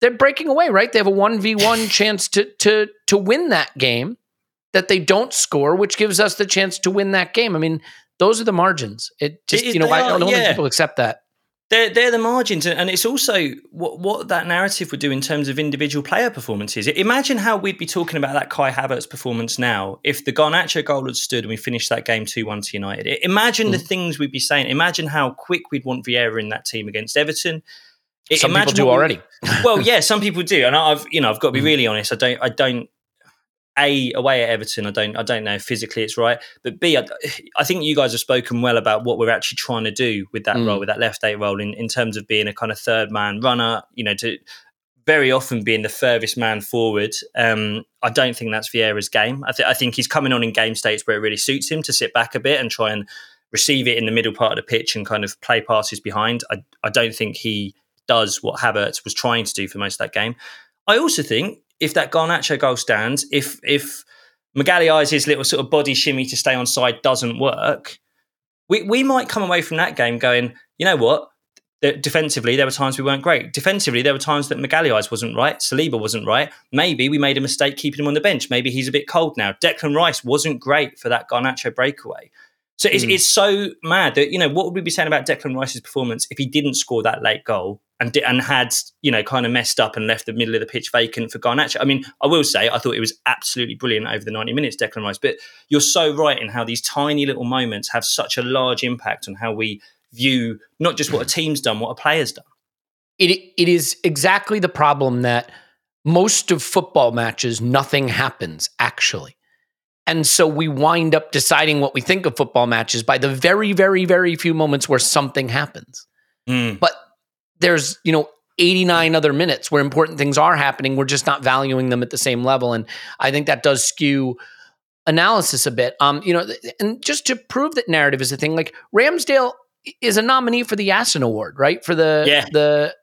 S1: they're breaking away. Right, they have a one v one chance to to to win that game that they don't score, which gives us the chance to win that game. I mean, those are the margins. It just
S3: It-
S1: you know I don't think
S3: yeah.
S1: people accept that.
S3: They're, they're the margins, and and it's also what, what that narrative would do in terms of individual player performances. Imagine how we'd be talking about that Kai Havertz performance now if the Garnacho goal had stood and we finished that game 2 1 to United. Imagine the
S1: Mm.
S3: things we'd be saying. Imagine how quick we'd want Vieira in that team against Everton.
S1: Some people do already.
S3: well, yeah, some people do, and I've you know I've got to be
S1: Mm.
S3: really honest. I don't I don't a away at Everton. I don't I don't know physically it's right, but b I, I think you guys have spoken well about what we're actually trying to do with that
S1: Mm.
S3: role, with that left eight role, in in terms of being a kind of third man runner. You know, to very often being the furthest man forward. Um, I don't think that's Vieira's game. I, th- I think he's coming on in game states where it really suits him to sit back a bit and try and receive it in the middle part of the pitch and kind of play passes behind. I, I don't think he does what Havertz was trying to do for most of that game. I also think if that Garnacho goal stands, if if Magalhaes' little sort of body shimmy to stay on side doesn't work, we, we might come away from that game going, you know what? Defensively, there were times we weren't great. Defensively, there were times that Magalhaes wasn't right, Saliba wasn't right. Maybe we made a mistake keeping him on the bench. Maybe he's a bit cold now. Declan Rice wasn't great for that Garnacho breakaway. So it's,
S1: Mm.
S3: it's so mad that you know what would we be saying about Declan Rice's performance if he didn't score that late goal and di- and had you know kind of messed up and left the middle of the pitch vacant for Garnacho. I mean, I will say I thought it was absolutely brilliant over the ninety minutes, Declan Rice. But you're so right in how these tiny little moments have such a large impact on how we view not just what a team's done, what a player's done.
S1: it it is exactly the problem that most of football matches nothing happens actually. And so we wind up deciding what we think of football matches by the very very very few moments where something happens.
S3: Mm.
S1: But there's, you know, 89 other minutes where important things are happening, we're just not valuing them at the same level and I think that does skew analysis a bit. Um, you know, and just to prove that narrative is a thing, like Ramsdale is a nominee for the Aston Award, right? For the
S3: Yeah.
S1: the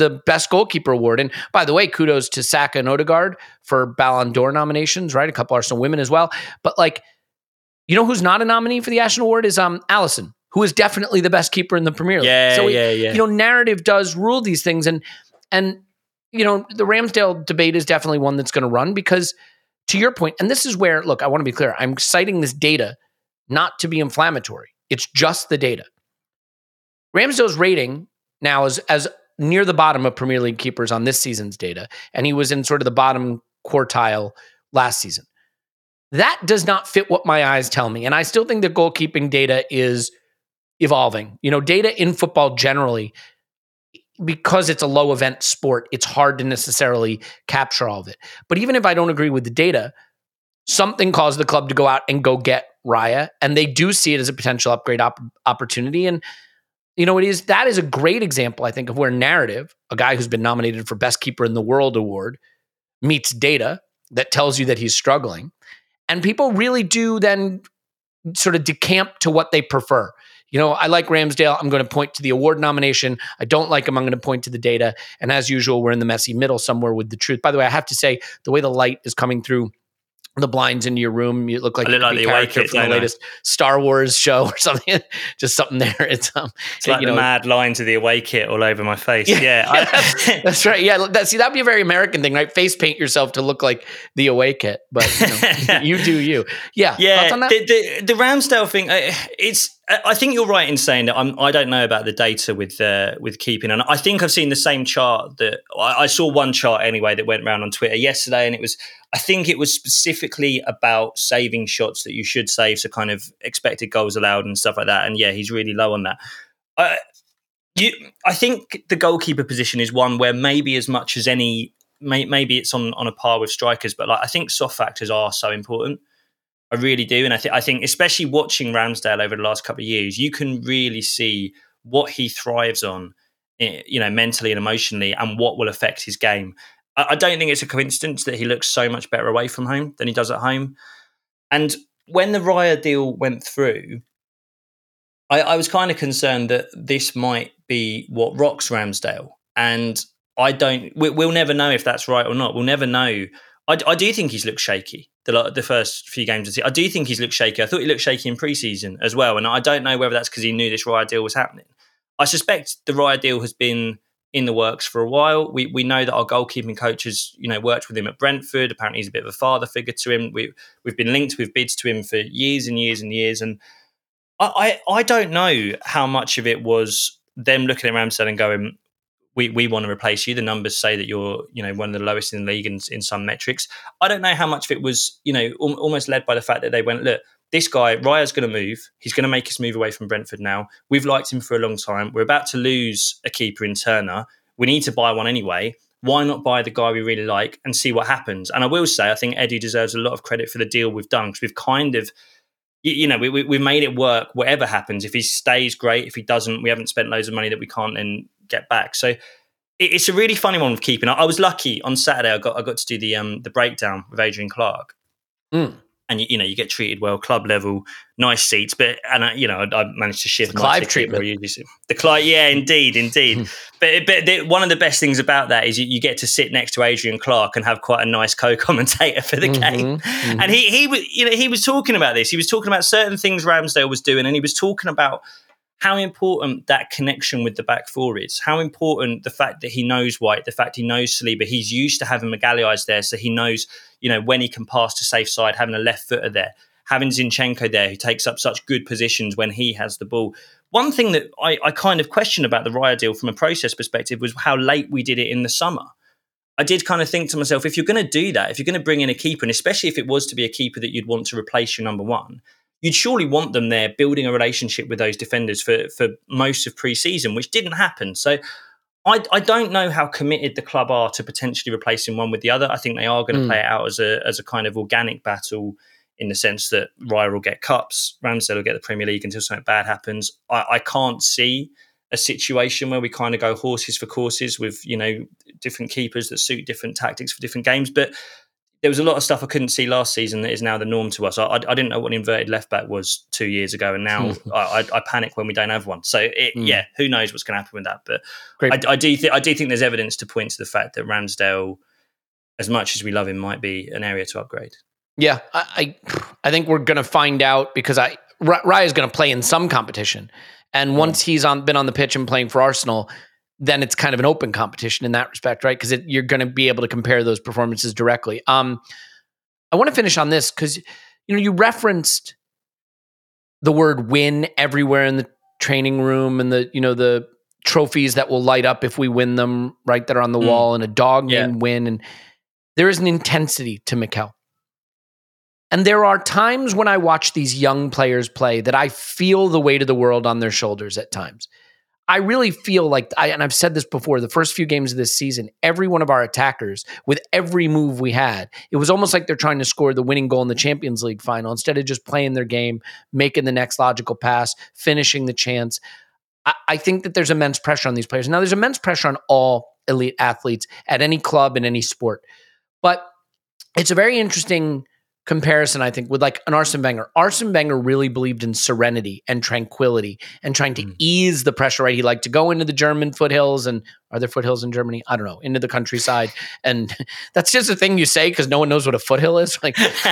S1: the best goalkeeper award. And by the way, kudos to Saka and Ødegaard for Ballon d'Or nominations, right? A couple Arsenal women as well. But like, you know who's not a nominee for the Aston Award is um Alisson, who is definitely the best keeper in the Premier League.
S3: Yeah,
S1: so
S3: yeah, yeah.
S1: you know, narrative does rule these things, and and you know, the Ramsdale debate is definitely one that's going to run because, to your point, and this is where look, I want to be clear. I'm citing this data not to be inflammatory. It's just the data. Ramsdale's rating now is as near the bottom of Premier League keepers on this season's data, and he was in sort of the bottom quartile last season. That does not fit what my eyes tell me, and I still think the goalkeeping data is evolving. You know, data in football generally, because it's a low event sport, it's hard to necessarily capture all of it. But even if I don't agree with the data, something caused the club to go out and go get Raya, and they do see it as a potential upgrade op- opportunity. And you know, it is that is a great example, I think, of where narrative, a guy who's been nominated for best keeper in the world award, meets data. that tells you that he's struggling. And people really do then sort of decamp to what they prefer. You know, I like Ramsdale. I'm going to point to the award nomination. I don't like him. I'm going to point to the data. And as usual, we're in the messy middle somewhere with the truth. By the way, I have to say, the way the light is coming through the blinds in your room. You look like,
S3: I look
S1: you
S3: like the away
S1: character
S3: kit,
S1: from the
S3: I?
S1: latest Star Wars show or something. Just something there. It's um,
S3: It's like
S1: you
S3: the
S1: know,
S3: mad lines of the away kit all over my face. Yeah, I-
S1: that's right. Yeah, that, see, that'd be a very American thing, right? Face paint yourself to look like the away kit, but you, know, you do you. Yeah,
S3: yeah.
S1: On that?
S3: The, the the Ramsdale thing, I- it's. I think you're right in saying that. I'm, I don't know about the data with uh, with keeping, and I think I've seen the same chart that I, I saw one chart anyway that went around on Twitter yesterday, and it was. I think it was specifically about saving shots that you should save, so kind of expected goals allowed and stuff like that. And yeah, he's really low on that. I, you, I think the goalkeeper position is one where maybe as much as any, may, maybe it's on on a par with strikers, but like I think soft factors are so important. I really do, and I think I think especially watching Ramsdale over the last couple of years, you can really see what he thrives on, eh, you know, mentally and emotionally, and what will affect his game. I, don't think it's a coincidence that he looks so much better away from home than he does at home. And when the Raya deal went through, I, I was kind of concerned that this might be what rocks Ramsdale, and I don't. We, we'll never know if that's right or not. We'll never know. I, I do think he's looked shaky the the first few games. I do think he's looked shaky. I thought he looked shaky in preseason as well, and I don't know whether that's because he knew this Raya deal was happening. I suspect the Raya deal has been in the works for a while. We we know that our goalkeeping coach has you know worked with him at Brentford. Apparently, he's a bit of a father figure to him. We we've been linked with bids to him for years and years and years, and I I, I don't know how much of it was them looking at Ramsdale and going. We, we want to replace you. The numbers say that you're, you know, one of the lowest in the league in, in some metrics. I don't know how much of it was, you know, al- almost led by the fact that they went, look, this guy, Raya's going to move. He's going to make his move away from Brentford now. We've liked him for a long time. We're about to lose a keeper in Turner. We need to buy one anyway. Why not buy the guy we really like and see what happens? And I will say, I think Edu deserves a lot of credit for the deal we've done because we've kind of, you, know, we, we, we've made it work. Whatever happens, if he stays, great. If he doesn't, we haven't spent loads of money that we can't then get back. So it, it's a really funny one with keeping. I, I was lucky on Saturday. I got I got to do the um the breakdown with Adrian Clarke
S1: Mm.
S3: And you, you know you get treated well, club level, nice seats. But and I, you know I, I managed to shift
S1: The
S3: my
S1: Clive treatment.
S3: where I usually sit. The Clive, yeah, indeed, indeed. but but the, one of the best things about that is you, you get to sit next to Adrian Clarke and have quite a nice co-commentator for the
S1: Mhm,
S3: game.
S1: mhm.
S3: And he he was you know he was talking about this. He was talking about certain things Ramsdale was doing, and he was talking about how important that connection with the back four is. How important the fact that he knows White, the fact he knows Saliba. He's used to having Magalhaes there, so he knows you know when he can pass to safe side, having a left footer there, having Zinchenko there who takes up such good positions when he has the ball. One thing that I, I kind of question about the Raya deal from a process perspective was how late we did it in the summer. I did kind of think to myself, if you're going to do that, if you're going to bring in a keeper, and especially if it was to be a keeper that you'd want to replace your number one, you'd surely want them there building a relationship with those defenders for for most of pre-season, which didn't happen. So I, I don't know how committed the club are to potentially replacing one with the other. I think they are going to
S1: Mm.
S3: play it out as a as a kind of organic battle in the sense that Raya will get cups, Ramsdale will get the Premier League until something bad happens. I, I can't see a situation where we kind of go horses for courses with you know different keepers that suit different tactics for different games. But there was a lot of stuff I couldn't see last season that is now the norm to us. I, I, I didn't know what an inverted left back was two years ago, and now I, I, I panic when we don't have one. So it,
S1: Mm.
S3: yeah, who knows what's going to happen with that? But. I, I do think I do think there's evidence to point to the fact that Ramsdale, as much as we love him, might be an area to upgrade.
S1: Yeah, I, I, I think we're gonna find out because I R- Raya's gonna play in some competition, and once he's on been on the pitch and playing for Arsenal, then it's kind of an open competition in that respect, right? Because you're gonna be able to compare those performances directly. Um, I want to finish on this because you know you referenced the word "win" everywhere in the training room and the you know the trophies that will light up if we win them, right? That are on the
S3: Mm.
S1: wall and a dog
S3: Yeah.
S1: named Win, and there is an intensity to Mikel. And there are times when I watch these young players play that I feel the weight of the world on their shoulders at times. I really feel like, I, and I've said this before, the first few games of this season, every one of our attackers, with every move we had, it was almost like they're trying to score the winning goal in the Champions League final instead of just playing their game, making the next logical pass, finishing the chance. I, I think that there's immense pressure on these players. Now, there's immense pressure on all elite athletes at any club in any sport. But it's a very interesting comparison, I think, with like an Arsene Wenger. Arsene Wenger really believed in serenity and tranquility and trying to
S3: Mm.
S1: ease the pressure, right? He liked to go into the German foothills and are there foothills in Germany? I don't know, into the countryside. And that's just a thing you say because no one knows what a foothill is. Like,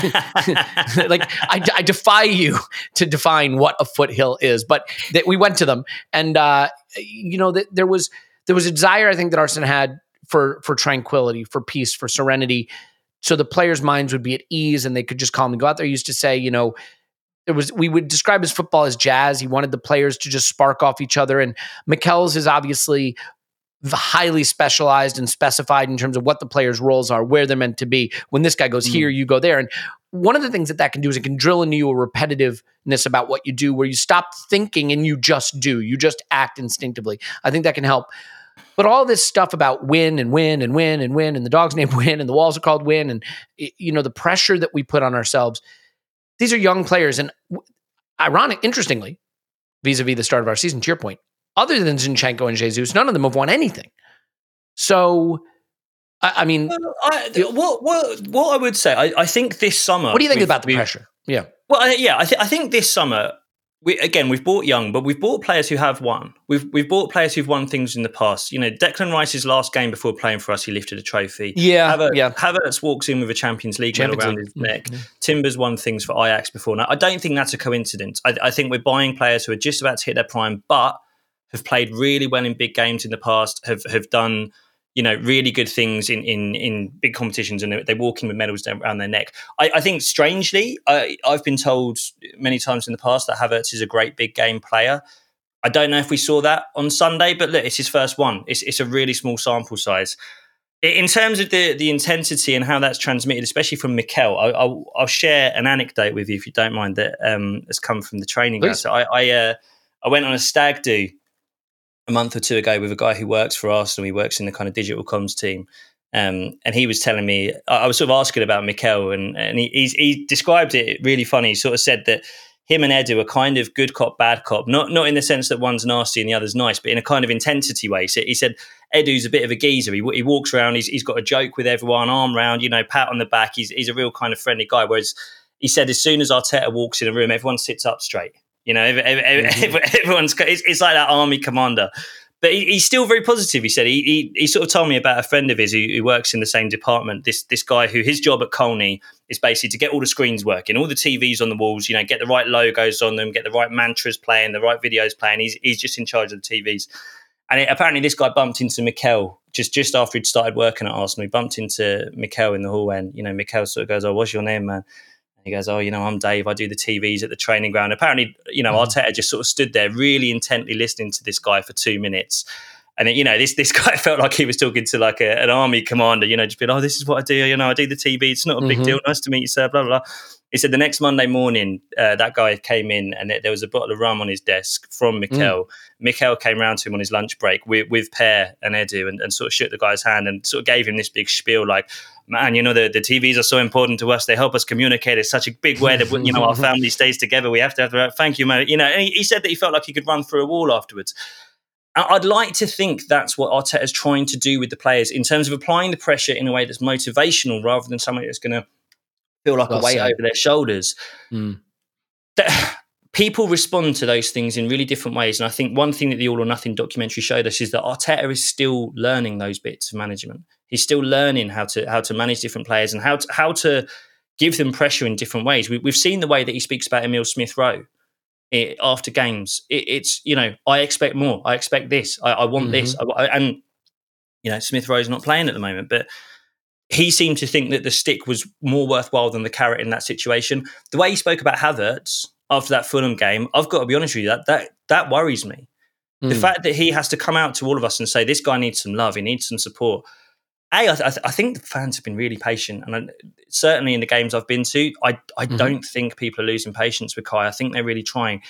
S1: like I, I defy you to define what a foothill is, but that we went to them and, uh, you know, that there was, there was a desire, I think, that Arsene had for, for tranquility, for peace, for serenity so the players' minds would be at ease and they could just calmly go out there. He used to say, you know, it was we would describe his football as jazz. He wanted the players to just spark off each other. And Mikel's is obviously highly specialized and specified in terms of what the players' roles are, where they're meant to be. When this guy goes mm-hmm. here, you go there. And one of the things that that can do is it can drill into you a repetitiveness about what you do, where you stop thinking and you just do. You just act instinctively. I think that can help. But all this stuff about win and win and win and win and the dog's name win and the walls are called win and you know the pressure that we put on ourselves. These are young players, and ironic, interestingly, vis-a-vis the start of our season. To your point, other than Zinchenko and Jesus, none of them have won anything. So, I, I mean,
S3: Well, I, what what what I would say, I, I think this summer.
S1: what do you think about the pressure? Yeah,
S3: Well, I, yeah, I, th- I think this summer, we, again, we've bought young, but we've bought players who have won. We've we've bought players who've won things in the past. You know, Declan Rice's last game before playing for us, he lifted a trophy.
S1: yeah,
S3: Havertz,
S1: yeah.
S3: Havertz walks in with a Champions League
S1: Champions
S3: medal around his neck. Mm-hmm. Timbers won things for Ajax before. Now, I don't think that's a coincidence. I, I think we're buying players who are just about to hit their prime, but have played really well in big games in the past. Have have done you know really good things in in in big competitions, and they're, they're walking with medals down around their neck. I, I think strangely, I, I've been told many times in the past that Havertz is a great big game player. I don't know if we saw that on Sunday, but look, it's his first one. It's it's a really small sample size. In terms of the the intensity and how that's transmitted, especially from Mikel, I, I'll, I'll share an anecdote with you if you don't mind that um, has come from the training. So I I, uh, I went on a stag do a month or two ago with a guy who works for Arsenal. He works in the kind of digital comms team. Um, and he was telling me, I I was sort of asking about Mikel, and, and he, he described it really funny. He sort of said that him and Edu are kind of good cop, bad cop, not not in the sense that one's nasty and the other's nice, but in a kind of intensity way. So he said Edu's a bit of a geezer. He, he walks around, he's, he's got a joke with everyone, arm round, you know, pat on the back. He's, he's a real kind of friendly guy. Whereas he said as soon as Arteta walks in a room, everyone sits up straight. You know, ev- ev- ev-
S1: Mm-hmm.
S3: everyone's it's, it's like that army commander. But he, he's still very positive. He said he, he he sort of told me about a friend of his who, who works in the same department. This this guy who his job at Colney is basically to get all the screens working, all the TVs on the walls. You know, get the right logos on them, get the right mantras playing, the right videos playing. He's he's just in charge of the TVs. And it, apparently, this guy bumped into Mikel just just after he'd started working at Arsenal. He bumped into Mikel in the hallway, and you know, Mikel sort of goes, "Oh, what's your name, man?" He goes, "Oh, you know, I'm Dave. I do the TVs at the training ground." Apparently, you know, Arteta just sort of stood there, really intently listening to this guy for two minutes. And you know, this this guy felt like he was talking to like a, an army commander. You know, just being, "Oh, this is what I do. You know, I do the TV. It's not a big
S1: Mhm.
S3: deal. Nice to meet you, sir." Blah blah. blah. He said the next Monday morning, uh, that guy came in and there was a bottle of rum on his desk from Mikel. Mikel came round to him on his lunch break with, with Per and Edu and, and sort of shook the guy's hand and sort of gave him this big spiel like, man, you know, the, the TVs are so important to us. They help us communicate. It's such a big way that, you know, our family stays together. We have to have the, thank you, man. You know, and he, he said that he felt like he could run through a wall afterwards. I'd like to think that's what Arteta is trying to do with the players in terms of applying the pressure in a way that's motivational rather than something that's going to feel like
S1: Well
S3: a weight over their shoulders.
S1: Mm.
S3: People respond to those things in really different ways. And I think one thing that the All or Nothing documentary showed us is that Arteta is still learning those bits of management. He's still learning how to how to manage different players and how to, how to give them pressure in different ways. We, we've seen the way that he speaks about Emile Smith Rowe eh, after games. It, it's you know I expect more. I expect this. I, I want this. I, I- and you know Smith Rowe's not playing at the moment, but he seemed to think that the stick was more worthwhile than the carrot in that situation. The way he spoke about Havertz after that Fulham game, I've got to be honest with you, that that that worries me. The
S1: Mm.
S3: fact that he has to come out to all of us and say this guy needs some love, he needs some support. A, I, th- I think the fans have been really patient, and I, certainly in the games I've been to, I I
S1: Mhm.
S3: don't think people are losing patience with Kai. I think they're really trying.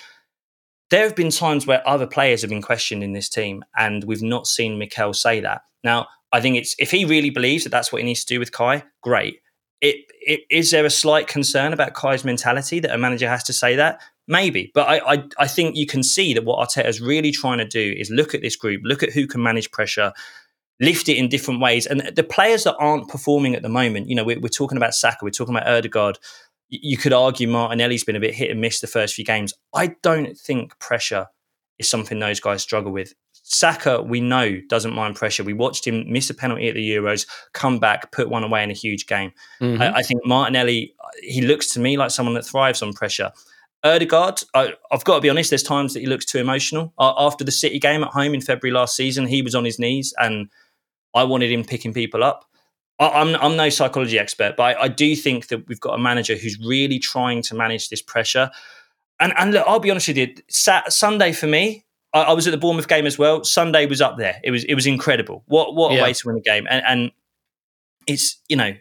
S3: There have been times where other players have been questioned in this team, and we've not seen Mikel say that. Now, I think it's if he really believes that that's what he needs to do with Kai, great. It, it is there a slight concern about Kai's mentality that a manager has to say that? Maybe, but I, I I think you can see that what Arteta is really trying to do is look at this group, look at who can manage pressure, lift it in different ways. And the players that aren't performing at the moment, you know, we're, we're talking about Saka, we're talking about Ødegaard. You could argue Martinelli's been a bit hit and miss the first few games. I don't think pressure is something those guys struggle with. Saka, we know, doesn't mind pressure. We watched him miss a penalty at the Euros, come back, put one away in a huge game. Mm-hmm. I, I, think Martinelli, he looks to me like someone that thrives on pressure. Ødegaard, I, have got to be honest, there's times that he looks too emotional. Uh, after the City game at home in February last season, he was on his knees and I wanted him picking people up. I, am I'm, I'm no psychology expert, but I, I do think that we've got a manager who's really trying to manage this pressure. And, and look, I'll be honest with you, Sat, Sunday for me, I, I, was at the Bournemouth game as well. Sunday was up there. It was it was incredible. What what yeah. a way to win a game. And, and it's you know,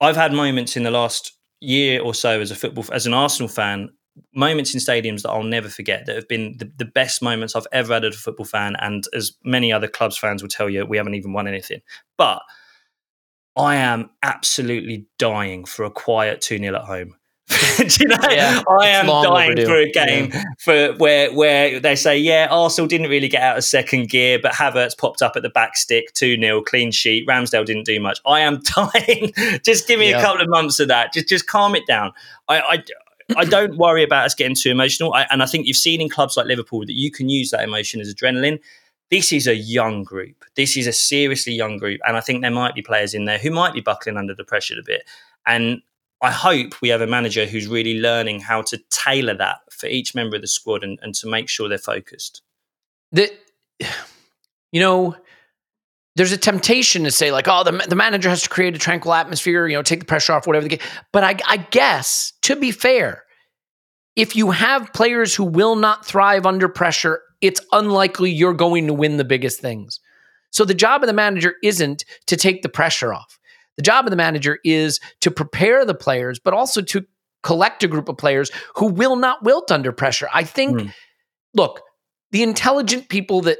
S3: I've had moments in the last year or so as a football as an Arsenal fan moments in stadiums that I'll never forget that have been the, the, best moments I've ever had as a football fan. And as many other clubs fans will tell you, we haven't even won anything. But I am absolutely dying for a quiet 2 0 at home. Do you know? Yeah, I am dying overdue. for a game yeah. for where where they say, yeah, Arsenal didn't really get out of second gear, but Havertz popped up at the back stick, 2 0, clean sheet. Ramsdale didn't do much. I am dying. just give me yeah. a couple of months of that. Just just calm it down. I, I I don't worry about us getting too emotional. I, and I think you've seen in clubs like Liverpool that you can use that emotion as adrenaline. This is a young group. This is a seriously young group. And I think there might be players in there who might be buckling under the pressure a bit. And I hope we have a manager who's really learning how to tailor that for each member of the squad and, and to make sure they're focused.
S1: The, you know, there's a temptation to say like, oh, the, the manager has to create a tranquil atmosphere, you know, take the pressure off, whatever the case. But I, I guess, to be fair, if you have players who will not thrive under pressure, it's unlikely you're going to win the biggest things. So the job of the manager isn't to take the pressure off. The job of the manager is to prepare the players, but also to collect a group of players who will not wilt under pressure. I think, mm. look, the intelligent people that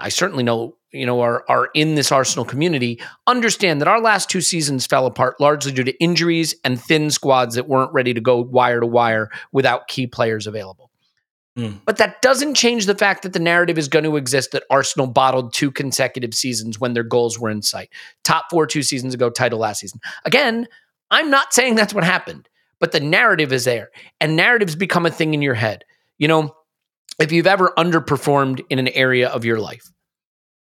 S1: I certainly know you know are are in this Arsenal community understand that our last two seasons fell apart largely due to injuries and thin squads that weren't ready to go wire to wire without key players available. Mm. But that doesn't change the fact that the narrative is going to exist that Arsenal bottled two consecutive seasons when their goals were in sight. Top 4 two seasons ago, title last season. Again, I'm not saying that's what happened, but the narrative is there. And narratives become a thing in your head. You know, if you've ever underperformed in an area of your life,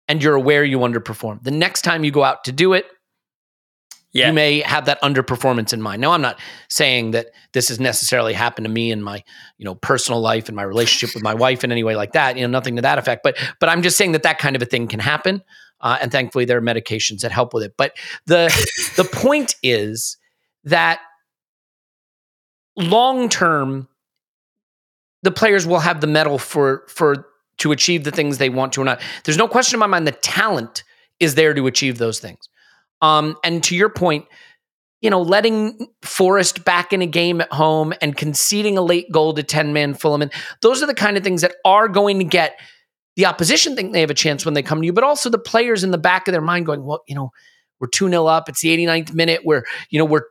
S1: and you're aware you underperform. The next time you go out to do it, yeah. you may have that underperformance in mind. Now, I'm not saying that this has necessarily happened to me in my, you know, personal life and my relationship with my wife in any way like that. You know, nothing to that effect. But but I'm just saying that that kind of a thing can happen. Uh, and thankfully, there are medications that help with it. But the the point is that long term, the players will have the medal for for to achieve the things they want to or not. There's no question in my mind the talent is there to achieve those things. Um, and to your point, you know, letting Forest back in a game at home and conceding a late goal to 10 man Fulham, those are the kind of things that are going to get the opposition think they have a chance when they come to you, but also the players in the back of their mind going, well, you know, we're 2 0 up. It's the 89th minute. We're, you know, we're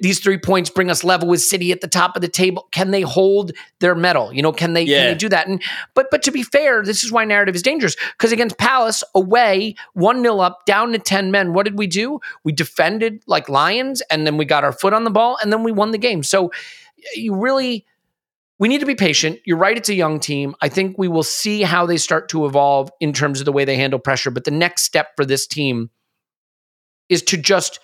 S1: these three points bring us level with City at the top of the table. Can they hold their medal? You know, can they yeah. can they do that? And but but to be fair, this is why narrative is dangerous because against Palace away, one 0 up, down to ten men. What did we do? We defended like lions, and then we got our foot on the ball, and then we won the game. So you really. We need to be patient. You're right, it's a young team. I think we will see how they start to evolve in terms of the way they handle pressure. But the next step for this team is to just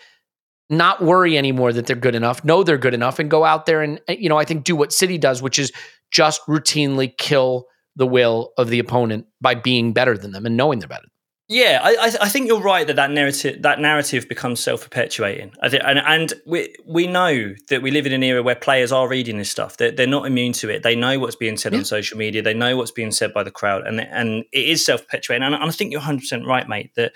S1: not worry anymore that they're good enough, know they're good enough, and go out there and, eh, you know, I think do what City does, which is just routinely kill the will of the opponent by being better than them and knowing they're better.
S3: Yeah, I, I think you're right that that narrative that narrative becomes self perpetuating. I think, and, and we we know that we live in an era where players are reading this stuff. They're, they're not immune to it. They know what's being said yeah. on social media. They know what's being said by the crowd, and and it is self perpetuating. And, and I think you're 100 percent right, mate. That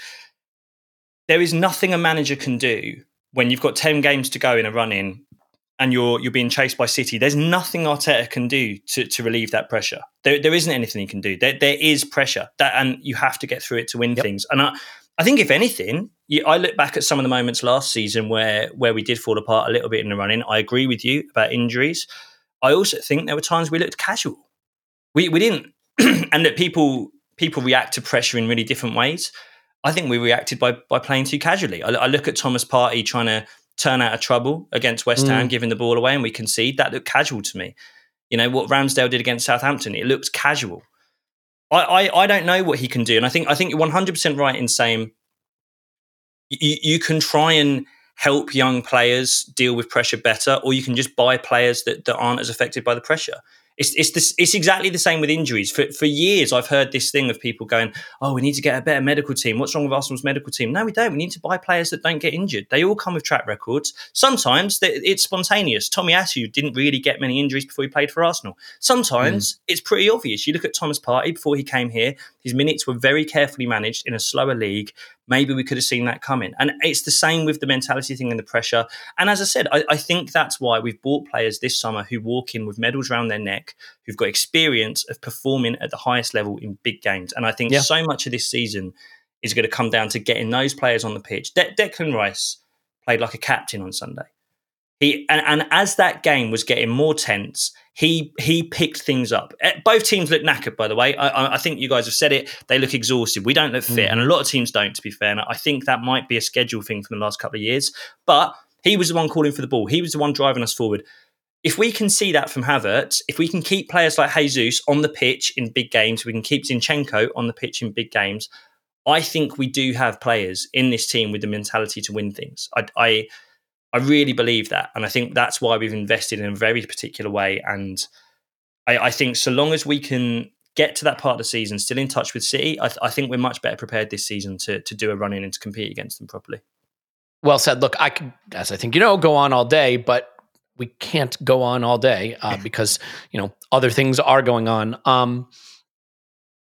S3: there is nothing a manager can do when you've got 10 games to go in a run in and you're you're being chased by City, there's nothing Arteta can do to, to relieve that pressure. There, there isn't anything he can do. There, there is pressure that, and you have to get through it to win yep. things. And I, I think if anything, you, I look back at some of the moments last season where where we did fall apart a little bit in the running. I agree with you about injuries. I also think there were times we looked casual. We we didn't, and that people people react to pressure in really different ways. I think we reacted by by playing too casually. I, I look at Thomas Partey trying to turn out of trouble against West Ham, mm. giving the ball away, and we concede. That looked casual to me. You know what Ramsdale did against Southampton. It looked casual. I, I, I don't know what he can do, and I think I think you're 100 percent right in saying you, you can try and help young players deal with pressure better, or you can just buy players that, that aren't as affected by the pressure. It's it's this, it's exactly the same with injuries. For for years, I've heard this thing of people going, "Oh, we need to get a better medical team. What's wrong with Arsenal's medical team?" No, we don't. We need to buy players that don't get injured. They all come with track records. Sometimes it's spontaneous. Tomiyasu didn't really get many injuries before he played for Arsenal. Sometimes mm. it's pretty obvious. You look at Thomas Partey before he came here; his minutes were very carefully managed in a slower league, maybe we could have seen that coming. And it's the same with the mentality thing and the pressure. And as I said, I, I, think that's why we've bought players this summer who walk in with medals around their neck, who've got experience of performing at the highest level in big games. And I think yeah. so much of this season is going to come down to getting those players on the pitch. De- Declan Rice played like a captain on Sunday. He and, and as that game was getting more tense, he he picked things up. Eh, both teams look knackered, by the way. I, I think you guys have said it. They look exhausted. We don't look fit, mm. and a lot of teams don't. To be fair, and I think that might be a schedule thing from the last couple of years. But he was the one calling for the ball. He was the one driving us forward. If we can see that from Havertz, if we can keep players like Jesus on the pitch in big games, we can keep Zinchenko on the pitch in big games. I think we do have players in this team with the mentality to win things. I, I I really believe that. And I think that's why we've invested in a very particular way. And I, I think so long as we can get to that part of the season still in touch with City, I, th- I think we're much better prepared this season to, to do a run in and to compete against them properly.
S1: Well said. Look, I could, as I think you know, go on all day, but we can't go on all day uh, because you know other things are going on. Um,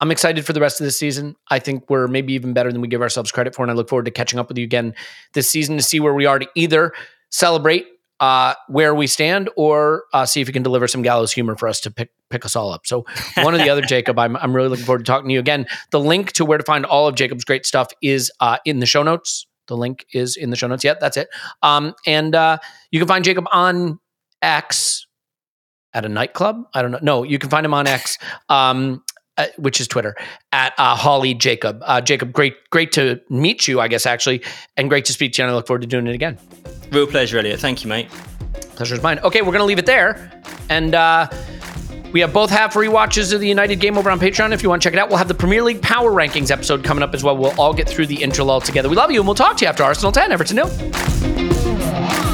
S1: I'm excited for the rest of the season. I think we're maybe even better than we give ourselves credit for, and I look forward to catching up with you again this season to see where we are to either celebrate uh, where we stand or uh, see if you can deliver some gallows humor for us to pick pick us all up. So one or the other, Jacob. I'm I'm really looking forward to talking to you again. The link to where to find all of Jacob's great stuff is uh, in the show notes. The link is in the show notes. Yeah, that's it. Um, and uh, you can find Jacob on X at a nightclub. I don't know. No, you can find him on X. Um, uh, which is Twitter at uh, Hawley Jacob. Uh, Jacob, great, great to meet you. I guess actually, and great to speak to you. And I look forward to doing it again.
S3: Real pleasure, Elliot. Thank you, mate.
S1: Pleasure's mine. Okay, we're gonna leave it there, and uh, we have both have re-watches of the United game over on Patreon. If you want to check it out, we'll have the Premier League Power Rankings episode coming up as well. We'll all get through the intro all together. We love you, and we'll talk to you after Arsenal 10, Everton nil.